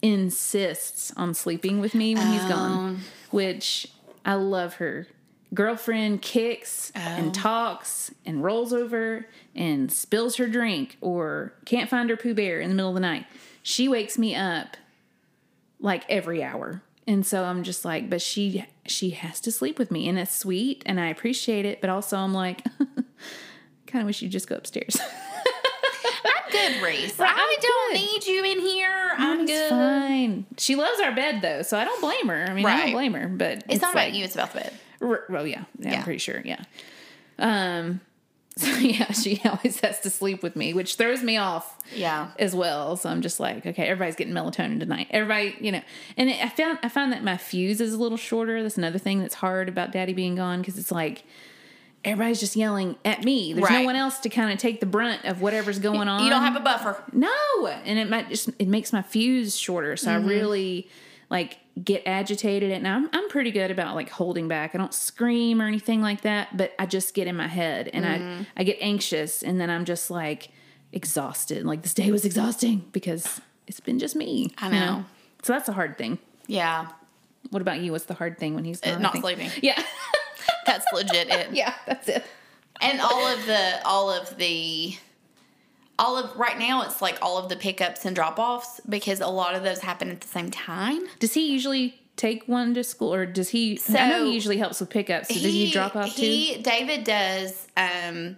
insists on sleeping with me when he's gone, oh. which I love her. Girlfriend kicks and oh. talks and rolls over and spills her drink or can't find her Pooh Bear in the middle of the night. She wakes me up like every hour. And so I'm just like, but she she has to sleep with me and it's sweet and I appreciate it, but also I'm like <laughs> kind of wish you'd just go upstairs. <laughs> I'm good, Reese. Right, I I'm don't good. need you in here. I'm It's good. fine. She loves our bed though, so I don't blame her. I mean, I don't blame her, but It's, not like, about you. It's about the bed. R- well, yeah, yeah, Yeah. I'm pretty sure, yeah. Um, so <laughs> yeah, she always has to sleep with me, which throws me off. Yeah. as well. So I'm just like, okay, everybody's getting melatonin tonight. Everybody, you know, and it, I found I found that my fuse is a little shorter. That's another thing that's hard about Daddy being gone because it's like everybody's just yelling at me. There's no one else to kind of take the brunt of whatever's going on. You don't have a buffer. no, and it might just it makes my fuse shorter. So Mm-hmm. I really like get agitated and I'm I'm pretty good about like holding back. I don't scream or anything like that, but I just get in my head and Mm-hmm. I I get anxious and then I'm just like exhausted. Like this day was exhausting because it's been just me. I you know. So that's a hard thing. Yeah. What about you? What's the hard thing when he's gone? Uh, not sleeping. Yeah. That's legit it. <laughs> yeah, that's it. And all of the all of the all of right now it's like all of the pickups and drop offs because a lot of those happen at the same time. Does he usually take one to school or does he I know he usually helps with pickups. So does he drop off too? he, David does. Um,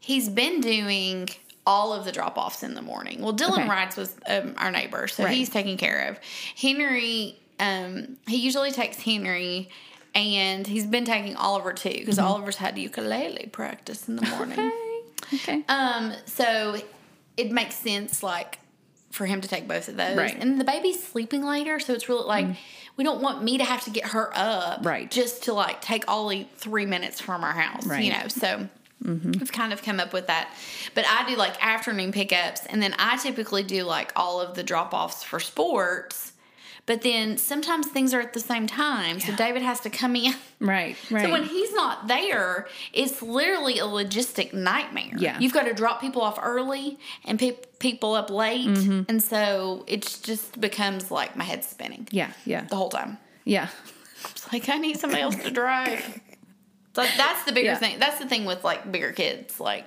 he's been doing all of the drop offs in the morning. Well, Dylan Okay. rides with um, our neighbor, so Right. he's taken care of. Henry, um, he usually takes Henry. And he's been taking Oliver too, because Mm-hmm. Oliver's had ukulele practice in the morning. Okay. Um, so it makes sense, like, for him to take both of those. Right. Mm. And the baby's sleeping later, so it's really like we don't want me to have to get her up, Right. Just to like take only three minutes from our house, Right. Mm-hmm. you know. So we've kind of come up with that. But I do like afternoon pickups, and then I typically do like all of the drop offs for sports. But then sometimes things are at the same time, so David has to come in. right. Right. So when he's not there, it's literally a logistic nightmare. Yeah. You've got to drop people off early and pick people up late. Mm-hmm. And so it just becomes like my head's spinning yeah. Yeah. the whole time. Yeah. It's like, I need somebody else to drive. <laughs> So that's the bigger Yeah. thing. That's the thing with like bigger kids. Like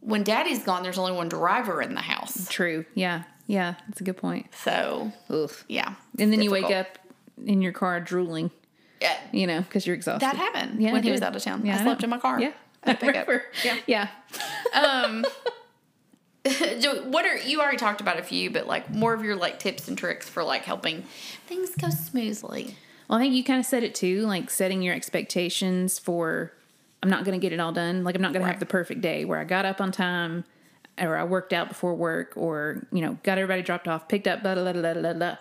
when daddy's gone, there's only one driver in the house. True. Yeah. Yeah. That's a good point. So, Oof. yeah. And then you wake up in your car drooling, Yeah. you know, because you're exhausted. That happened Yeah, when he was out of town. Yeah, I slept know. in my car. Yeah. At a pickup. <laughs> Remember. Yeah. <laughs> Yeah. Um, <laughs> what are you already talked about a few, but like more of your like tips and tricks for like helping things go smoothly. Well, I think you kind of said it too, like setting your expectations for I'm not going to get it all done. Like I'm not going to have the perfect day where I got up on time or I worked out before work or, you know, got everybody dropped off, picked up, blah, blah, blah, blah, blah, blah.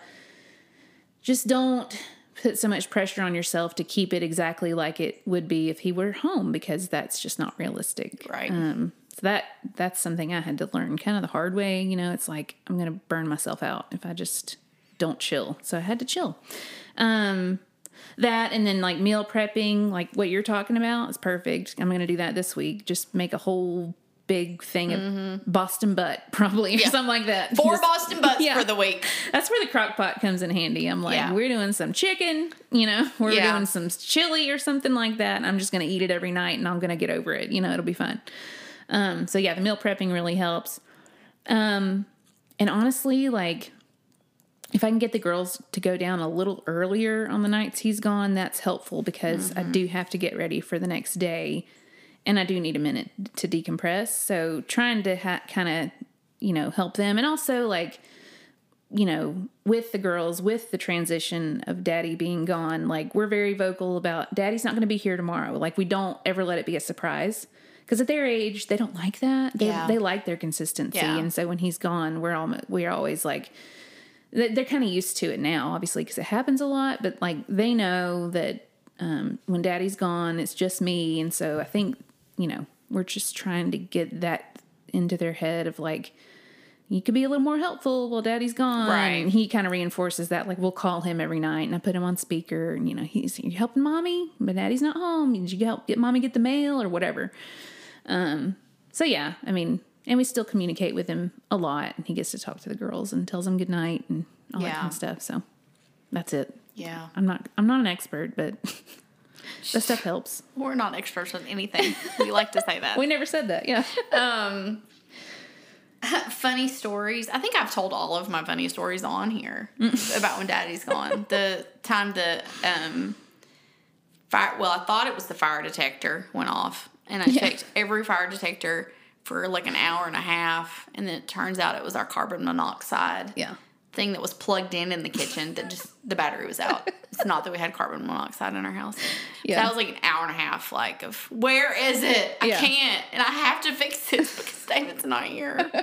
Just don't put so much pressure on yourself to keep it exactly like it would be if he were home because that's just not realistic. Right. Um, so that that's something I had to learn kind of the hard way. You know, it's like I'm gonna burn myself out if I just don't chill. So I had to chill. Um, that and then like meal prepping, like what you're talking about, is perfect. I'm gonna do that this week. Just make a whole big thing of Boston butt, <laughs> probably or something like that. Four Just- Boston butts Yeah. for the week. that's where the crock pot comes in handy. I'm like, Yeah. we're doing some chicken, you know, <laughs> we're doing some chili or something like that. I'm just going to eat it every night and I'm going to get over it. You know, it'll be fun. Um, so yeah, the meal prepping really helps. Um, and honestly, like, if I can get the girls to go down a little earlier on the nights he's gone, that's helpful because I mm-hmm. do have to get ready for the next day and I do need a minute to decompress. So trying to ha- kind of, you know, help them and also like, you know, with the girls, with the transition of daddy being gone, like we're very vocal about daddy's not going to be here tomorrow. Like we don't ever let it be a surprise. Because at their age, they don't like that. They, Yeah. they like their consistency, Yeah. and so when he's gone, we're almost we're always like, they're kind of used to it now, obviously, because it happens a lot. But like they know that um, when Daddy's gone, it's just me, and so I think you know we're just trying to get that into their head of like, you could be a little more helpful while daddy's gone. Right. And he kind of reinforces that. Like, we'll call him every night and I put him on speaker and, you know, he's, you helping mommy, but daddy's not home. Did you help get mommy get the mail or whatever? Um, so yeah, I mean, and we still communicate with him a lot and he gets to talk to the girls and tells them good night and all that kind of stuff. So that's it. Yeah. I'm not, I'm not an expert, but <laughs> that stuff helps. We're not experts on anything. <laughs> We like to say that. We never said that. Yeah. <laughs> Um, funny stories. I think I've told all of my funny stories on here about when Daddy's gone. The time the um, fire. Well, I thought it was the fire detector went off, and I checked every fire detector for like an hour and a half, and then it turns out it was our carbon monoxide. Yeah. Thing that was plugged in in the kitchen that just the battery was out. It's not that we had carbon monoxide in our house. Yeah. Yeah. that was like an hour and a half. Like of where is it? I Yeah. can't, and I have to fix this <laughs> because David's not here. <laughs>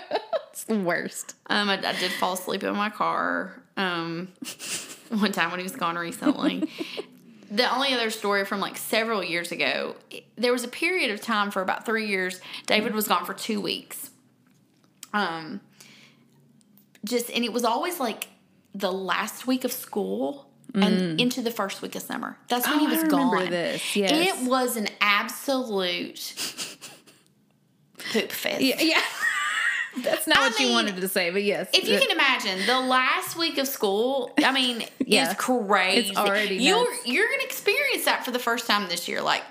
It's the worst. Um, I, I did fall asleep in my car. Um, <laughs> one time when he was gone recently. The only other story from like several years ago, there was a period of time for about three years. David was gone for two weeks. Um, just and it was always like the last week of school and into the first week of summer. That's when Oh, he was I remember gone. this, yes. It was an absolute <laughs> poop fest. Yeah. yeah. That's not I what you wanted to say, but yes. If you can imagine, the last week of school, I mean, <laughs> Yeah. is crazy. It's already you're you're gonna experience that for the first time this year. Like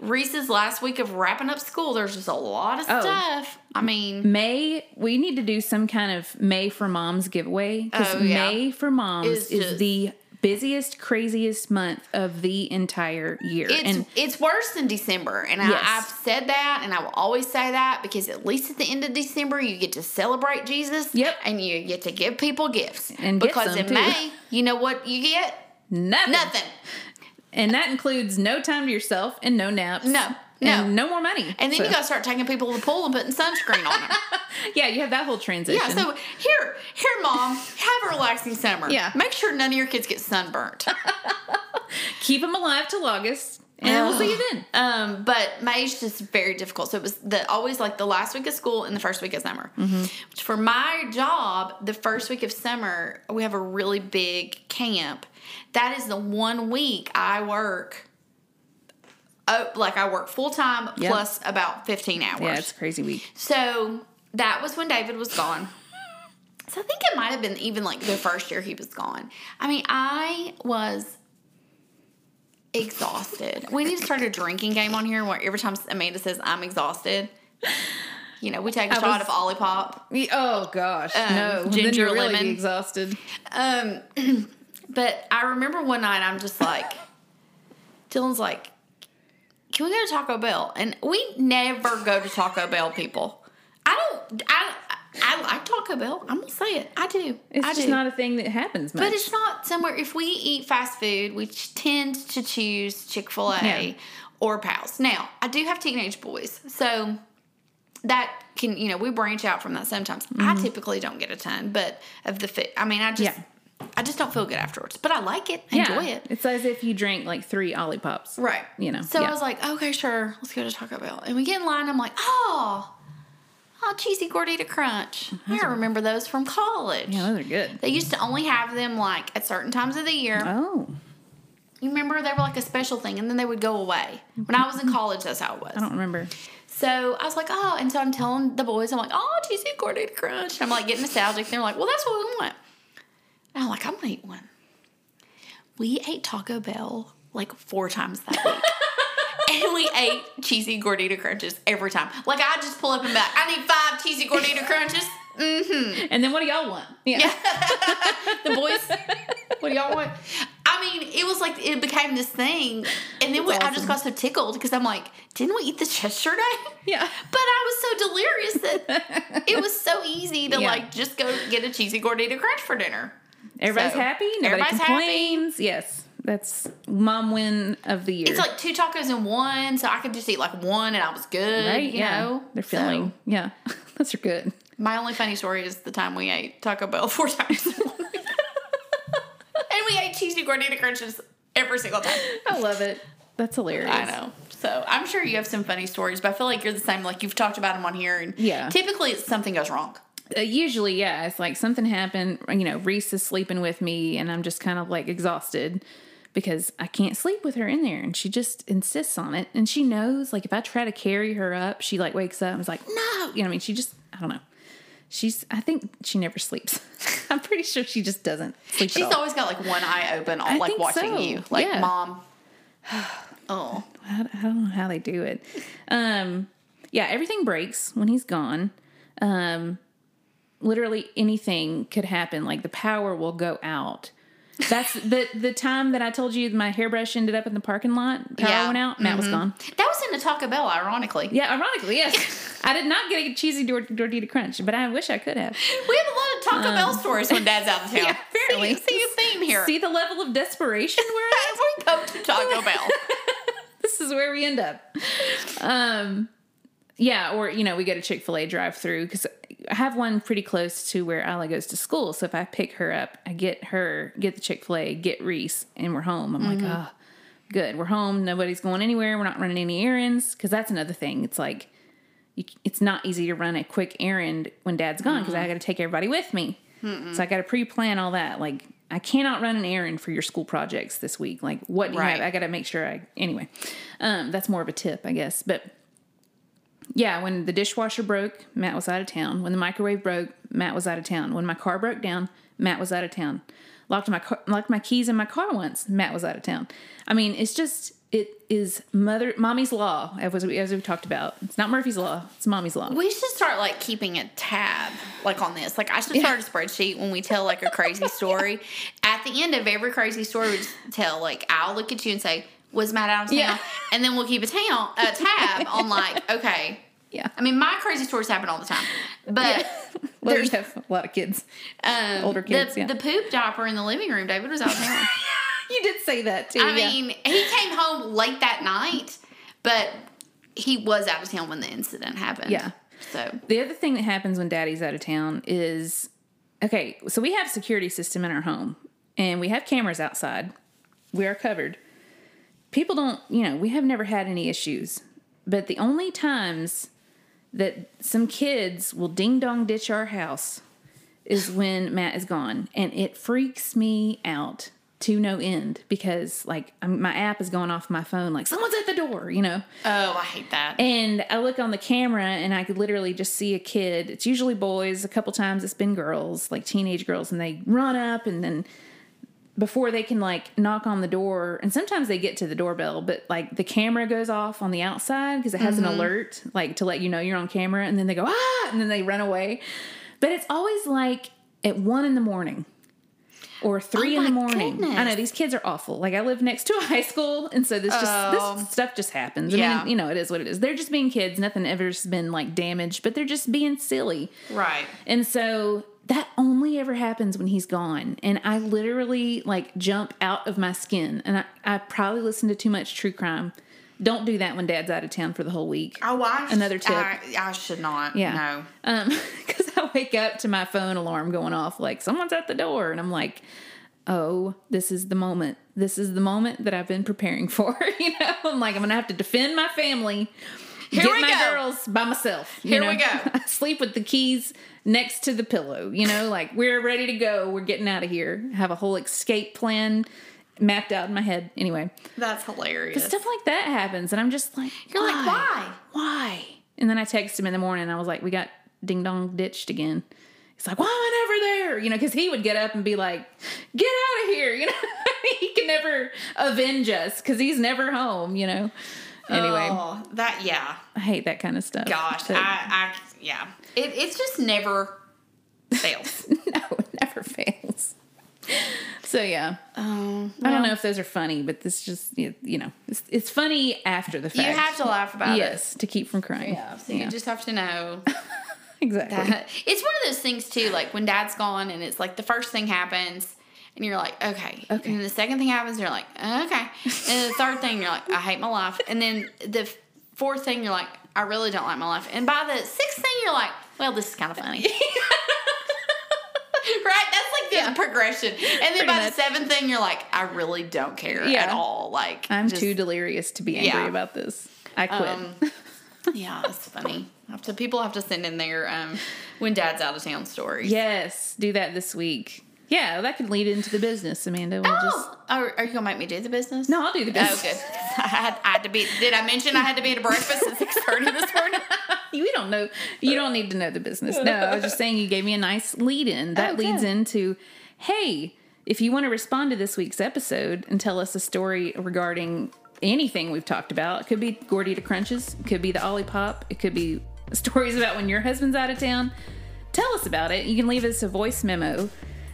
Reese's last week of wrapping up school, there's just a lot of Oh. stuff. I mean, May, we need to do some kind of May for Moms giveaway because Oh, yeah. May for Moms is just- the busiest, craziest month of the entire year. it's and it's worse than December, and Yes. I, I've said that, and I will always say that because at least at the end of December, you get to celebrate Jesus. Yep. and you get to give people gifts. And because in too. May, you know what you get? nothing. Nothing. And that includes no time to yourself and no naps. No, no. No more money. And then So- you got to start taking people to the pool and putting sunscreen on them. <laughs> Yeah, you have that whole transition. Yeah, so here, here, mom, have a relaxing summer. Yeah. Make sure none of your kids get sunburnt. <laughs> keep them alive till August, and we'll see you then. Um, but May's just very difficult. So it was the always like the last week of school and the first week of summer. Mm-hmm. For my job, the first week of summer, we have a really big camp. That is the one week I work. Oh, like I work full time Yep. plus about fifteen hours. Yeah, it's crazy week. So that was when David was gone. <laughs> So I think it might have been even like the first year he was gone. I mean, I was exhausted. We need to start a drinking game on here where every time Amanda says I'm exhausted, you know, we take a I shot was- of Olipop. Oh gosh, no. then ginger really lemon. exhausted. Um, <clears throat> but I remember one night I'm just like, <clears throat> Dylan's like, "Can we go to Taco Bell?" And we never go to Taco Bell, people. I don't. I I like Taco Bell. I'm gonna say it. I do. It's I just do. not a thing that happens much. But it's not somewhere. If we eat fast food, we tend to choose Chick Fil A Yeah. or Pals. Now, I do have teenage boys, so that can you know we branch out from that sometimes. I typically don't get a ton, but of the food. I mean, I just Mm-hmm. Yeah. I just don't feel good afterwards. But I like it. I yeah, enjoy it. It's as if you drank like three Olipops. Right. You know, So yeah. I was like, okay, sure, let's go to Taco Bell. And we get in line. I'm like, oh, oh, cheesy gordita crunch. I remember those from college. Yeah, those are good. They used to only have them like at certain times of the year. Oh, You remember they were like a special thing, and then they would go away. When I was in college, that's how it was. I don't remember. So I was like, oh, and so I'm telling the boys, I'm like, oh, cheesy gordita crunch. I'm like getting nostalgic. They're like, well, that's what we want. And I'm like, I'm gonna eat one. We ate Taco Bell like four times that week. <laughs> and we ate cheesy gordita crunches every time. Like I just pull up and back. I need five cheesy gordita crunches. Mm-hmm. And then what do y'all want? Yeah. <laughs> The boys, what do y'all want? I mean, it was like it became this thing, and then we, I just got so tickled because I'm like, didn't we eat this yesterday? Yeah. But I was so delirious that <laughs> it was so easy to Yeah. like just go get a cheesy gordita crunch for dinner. Everybody's So, happy. Nobody everybody's happy. complains. Yes. That's mom win of the year. It's like two tacos in one, so I could just eat like one and I was good. right? You yeah. know, They're So, yeah. <laughs> Those are good. my only funny story is the time we ate Taco Bell four times, in one week. <laughs> and we ate cheesy gordita crunches every single time. I love it. That's hilarious. I know. So I'm sure you have some funny stories, but I feel like you're the same. Like you've talked about them on here, and Yeah. typically it's something goes wrong. Uh, usually, yeah, it's like something happened. You know, Reese is sleeping with me, and I'm just kind of like exhausted because I can't sleep with her in there, and she just insists on it. And she knows, like, if I try to carry her up, she like wakes up and is like, "No," you know. I mean, she just, I don't know. She's, I think she never sleeps. <laughs> I'm pretty sure she just doesn't sleep. She's always got like one eye open, all like watching so. you, like Yeah. mom. <sighs> Oh, I, I don't know how they do it. Um, yeah, everything breaks when he's gone. Um, literally anything could happen. Like the power will go out. That's <laughs> the the time that I told you my hairbrush ended up in the parking lot. Power Yeah. Mm-hmm. went out. Matt was gone. that was in a Taco Bell, ironically. Yeah, ironically, yes. <laughs> I did not get a cheesy tor- tortilla crunch, but I wish I could have. We have a lot of Taco Bell stories when Dad's out of <laughs> town. Um, yeah, apparently. See, see a theme here. See the level of desperation we're at. We come to Taco Bell. this is where we end up. Um, yeah, or you know, we get a Chick Fil A drive through because have one pretty close to where Isla goes to school. So if I pick her up, I get her, get the Chick Fil A, get Reese, and we're home. I'm like, oh, good, we're home. Nobody's going anywhere. We're not running any errands because that's another thing. It's like. You, it's not easy to run a quick errand when dad's gone because I got to take everybody with me. So I got to pre-plan all that. Like I cannot run an errand for your school projects this week. Like what do you Right. have? I got to make sure I anyway. Um, that's more of a tip, I guess. But yeah, when the dishwasher broke, Matt was out of town. When the microwave broke, Matt was out of town. When my car broke down, Matt was out of town. Locked my car, locked my keys in my car once. Matt was out of town. I mean, it's just it is mother mommy's law as we, as we talked about. It's not Murphy's law. It's mommy's law. We should start like keeping a tab like on this. Like I should start a spreadsheet when we tell like a crazy <laughs> story. At the end of every crazy story we just tell, like I'll look at you and say, Was Matt out of town? Yeah. And then we'll keep a town a tab on <laughs> like, okay. Yeah. I mean my crazy stories happen all the time. But <laughs> Well, there's have a lot of kids. um, older kids, The, yeah. the poop diaper in the living room, David was out of town. <laughs> You did say that too. I yeah. mean, he came home late that night, but he was out of town when the incident happened. Yeah. So The other thing that happens when daddy's out of town is okay, so we have a security system in our home and we have cameras outside. We are covered. People don't, you know, we have never had any issues. But the only times that some kids will ding dong ditch our house is when Matt is gone. And it freaks me out to no end because, like, I'm, my app is going off my phone, like, someone's at the door, you know? Oh, I hate that. And I look on the camera and I could literally just see a kid. It's usually boys. A couple times it's been girls, like teenage girls, and they run up and then before they can like knock on the door, and sometimes they get to the doorbell, but like the camera goes off on the outside because it has Mm-hmm. an alert, like to let you know you're on camera, and then they go ah, and then they run away. But it's always like at one in the morning or three Oh in the morning. I know these kids are awful. Like I live next to a high school, and so this just Oh. this stuff just happens. I Yeah. mean, you know, it is what it is. They're just being kids. Nothing ever's been like damaged, but they're just being silly. Right. And so that only ever happens when he's gone. And I literally like jump out of my skin. And I, I probably listen to too much true crime. Don't do that when dad's out of town for the whole week. Oh, I Another tip. I, I should not. Yeah. No. Um, <laughs> because I wake up to my phone alarm going off like someone's at the door, and I'm like, oh, this is the moment. This is the moment that I've been preparing <laughs> for. you know, I'm like, I'm gonna have to defend my family. Here get we my go. girls by myself. Here know? we go. <laughs> Sleep with the keys next to the pillow. You know, like we're ready to go. We're getting out of here. Have a whole escape plan mapped out in my head. Anyway, That's hilarious. stuff like that happens, and I'm just like, You're like, why? why? And then I text him in the morning. And I was like, we got ding dong ditched again. He's like, why am I never there? You know, because he would get up and be like, get out of here. <laughs> You know, <laughs> he can never avenge us because he's never home. You know. Anyway, Oh, that yeah. I hate that kind of stuff. Gosh, But- I, I yeah. It, it's just never fails. <laughs> no, it never fails. So yeah, um, I don't know if those are funny, but this just you you know it's, it's funny after the fact. you have to laugh about it. yes to keep from crying. Yeah. So you just have to know <laughs> exactly. that it's one of those things too. Like when Dad's gone, and it's like the first thing happens. And you're like, okay. Okay. And then the second thing happens, you're like, okay. And the third thing, you're like, I hate my life. And then the fourth thing, you're like, I really don't like my life. And by the sixth thing, you're like, well, this is kind of funny. <laughs> right? That's like the Yeah. progression. And then Pretty by much. the seventh thing, you're like, I really don't care Yeah. at all. Like, I'm just- too delirious to be angry Yeah. about this. I quit. Um, <laughs> yeah, it's funny. Have to people have to send in their um, when dad's out of town stories. yes, do that this week. Yeah, that could lead into the business, Amanda. We'll oh, just Oh, are, are you gonna make me do the business? No, I'll do the Oh, business. good. <laughs> I had, I had to be. Did I mention I had to be at a breakfast at six thirty this morning? <laughs> we don't know. You don't need to know the business. No, I was just saying you gave me a nice lead in. That Oh, leads good. into, hey, if you want to respond to this week's episode and tell us a story regarding anything we've talked about, it could be Gordita Crunches, it could be the Olipop, it could be stories about when your husband's out of town. Tell us about it. You can leave us a voice memo.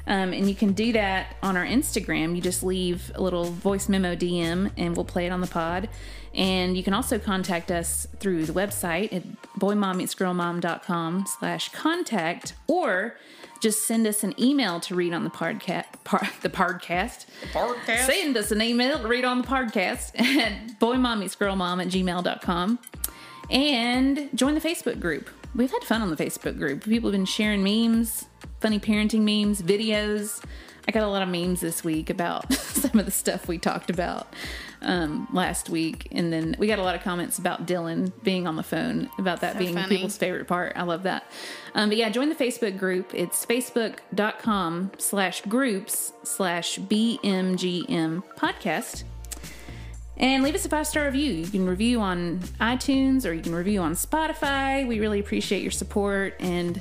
Um, and you can do that on our Instagram. You just leave a little voice memo DM and we'll play it on the pod. And you can also contact us through the website at boymommeetsgirlmom.com slash contact or just send us an email to read on the podcast. Par, <laughs> the podcast. Podcast. Send us an email to read on the podcast <laughs> at boymommeetsgirlmom at gmail.com and join the Facebook group. We've had fun on the Facebook group. People have been sharing memes, funny parenting memes, videos. I got a lot of memes this week about <laughs> some of the stuff we talked about um, last week. And then we got a lot of comments about Dylan being on the phone, about that So being funny. people's favorite part. I love that. Um, but yeah, join the Facebook group. It's facebook.com slash groups slash BMGM podcast. And leave us a five star review. You can review on iTunes or you can review on Spotify. We really appreciate your support. And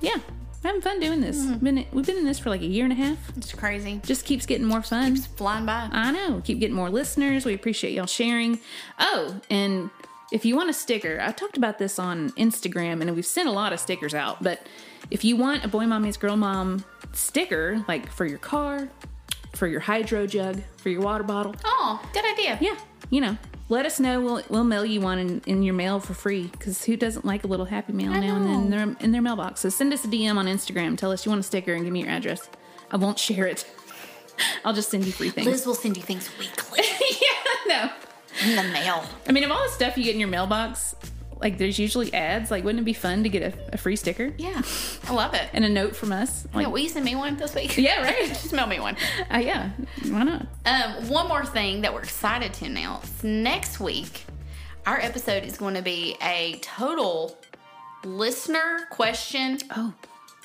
yeah, we're having fun doing this. Mm-hmm. Been, we've been in this for like a year and a half. It's crazy. Just keeps getting more fun. Flying by. I know. Keep getting more listeners. We appreciate y'all sharing. Oh, and if you want a sticker, I talked about this on Instagram and we've sent a lot of stickers out. But if you want a Boy Mom Meets Girl Mom sticker, like for your car, for your hydro jug, for your water bottle, Oh, good idea. yeah, you know, let us know. We'll we'll mail you one in, in your mail for free. Because who doesn't like a little happy mail I now and then in their in their mailbox? So send us a DM on Instagram. Tell us you want a sticker and give me your address. I won't share it. <laughs> I'll just send you free things. Liz will send you things weekly <laughs> yeah, no. in the mail. I mean, of all the stuff you get in your mailbox, like there's usually ads. Like, wouldn't it be fun to get a, a free sticker Yeah, I love it. and a note from us? Like, Yeah, will you send me one this week? yeah, right. <laughs> Just mail me one. uh, yeah, why not? Um, one more thing that we're excited to announce next week, our episode is going to be a total listener question, Oh,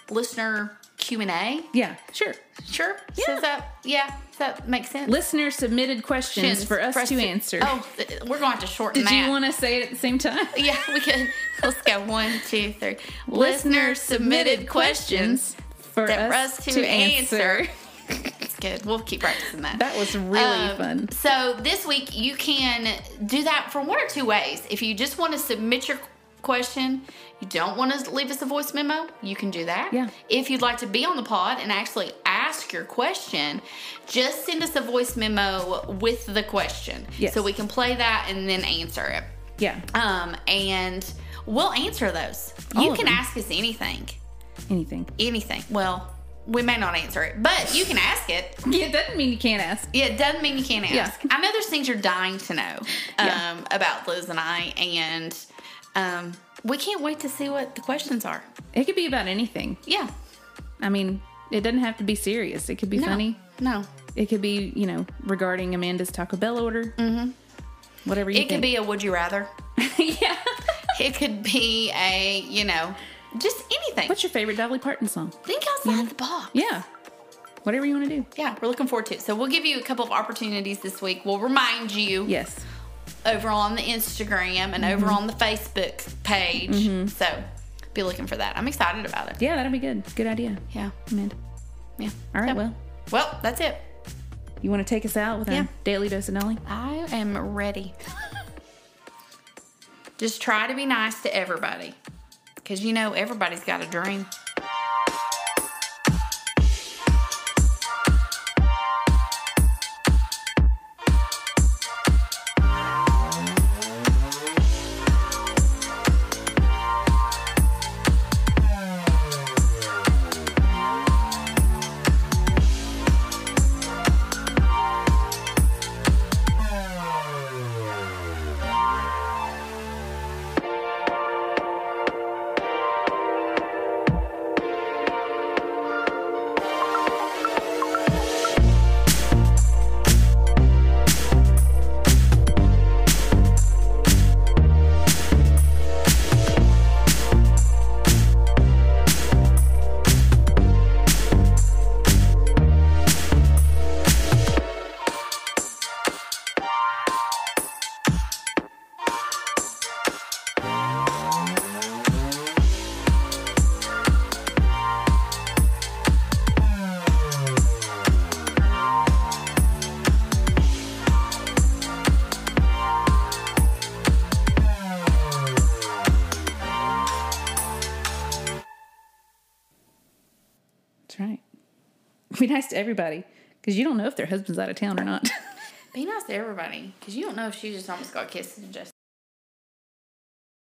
listener Q and A. yeah, sure. Sure. Yeah. Does that yeah? Does that make sense? Listener submitted questions for us to answer. Oh, we're going to have to shorten Did that. you want to say it at the same time? <laughs> Yeah, we could. Let's go. One, two, three. Listener submitted questions for us, us to, answer. <laughs> It's good. We'll keep practicing that. That was really Um, fun. So this week you can do that for one or two ways. If you just want to submit your question, you don't want to leave us a voice memo, you can do that. Yeah. If you'd like to be on the pod and actually ask your question, just send us a voice memo with the question. Yes. So we can play that and then answer it. Yeah, Um, and we'll answer those. All you can them. ask us anything. anything. Anything. Well, we may not answer it, but you can ask it. <laughs> Yeah, it doesn't mean you can't ask. Yeah, it doesn't mean you can't ask. Yeah. I know there's things you're dying to know um, Yeah. about Liz and I, and um, we can't wait to see what the questions are. It could be about anything. Yeah. I mean, it doesn't have to be serious. It could be No. funny. No. It could be, you know, regarding Amanda's Taco Bell order. Mm-hmm. Whatever you It could be a would you rather. <laughs> yeah. <laughs> It could be a, you know, just anything. What's your favorite Dolly Parton song? Think outside the box. Yeah. Whatever you want to do. Yeah, we're looking forward to it. So we'll give you a couple of opportunities this week. We'll remind you Yes. Over on the Instagram and over mm-hmm. on the Facebook page. Mm-hmm. So be looking for that. I'm excited about it. Yeah, that'll be good. Good idea, Yeah. Amanda. Yeah. All right, So- well, Well, that's it. you want to take us out with Yeah. our daily dose of Nelly? I am ready. <laughs> Just try to be nice to everybody. Because you know, everybody's got a dream. Be nice to everybody because you don't know if their husband's out of town or not. <laughs> Be nice to everybody because you don't know if she just almost got kissed and just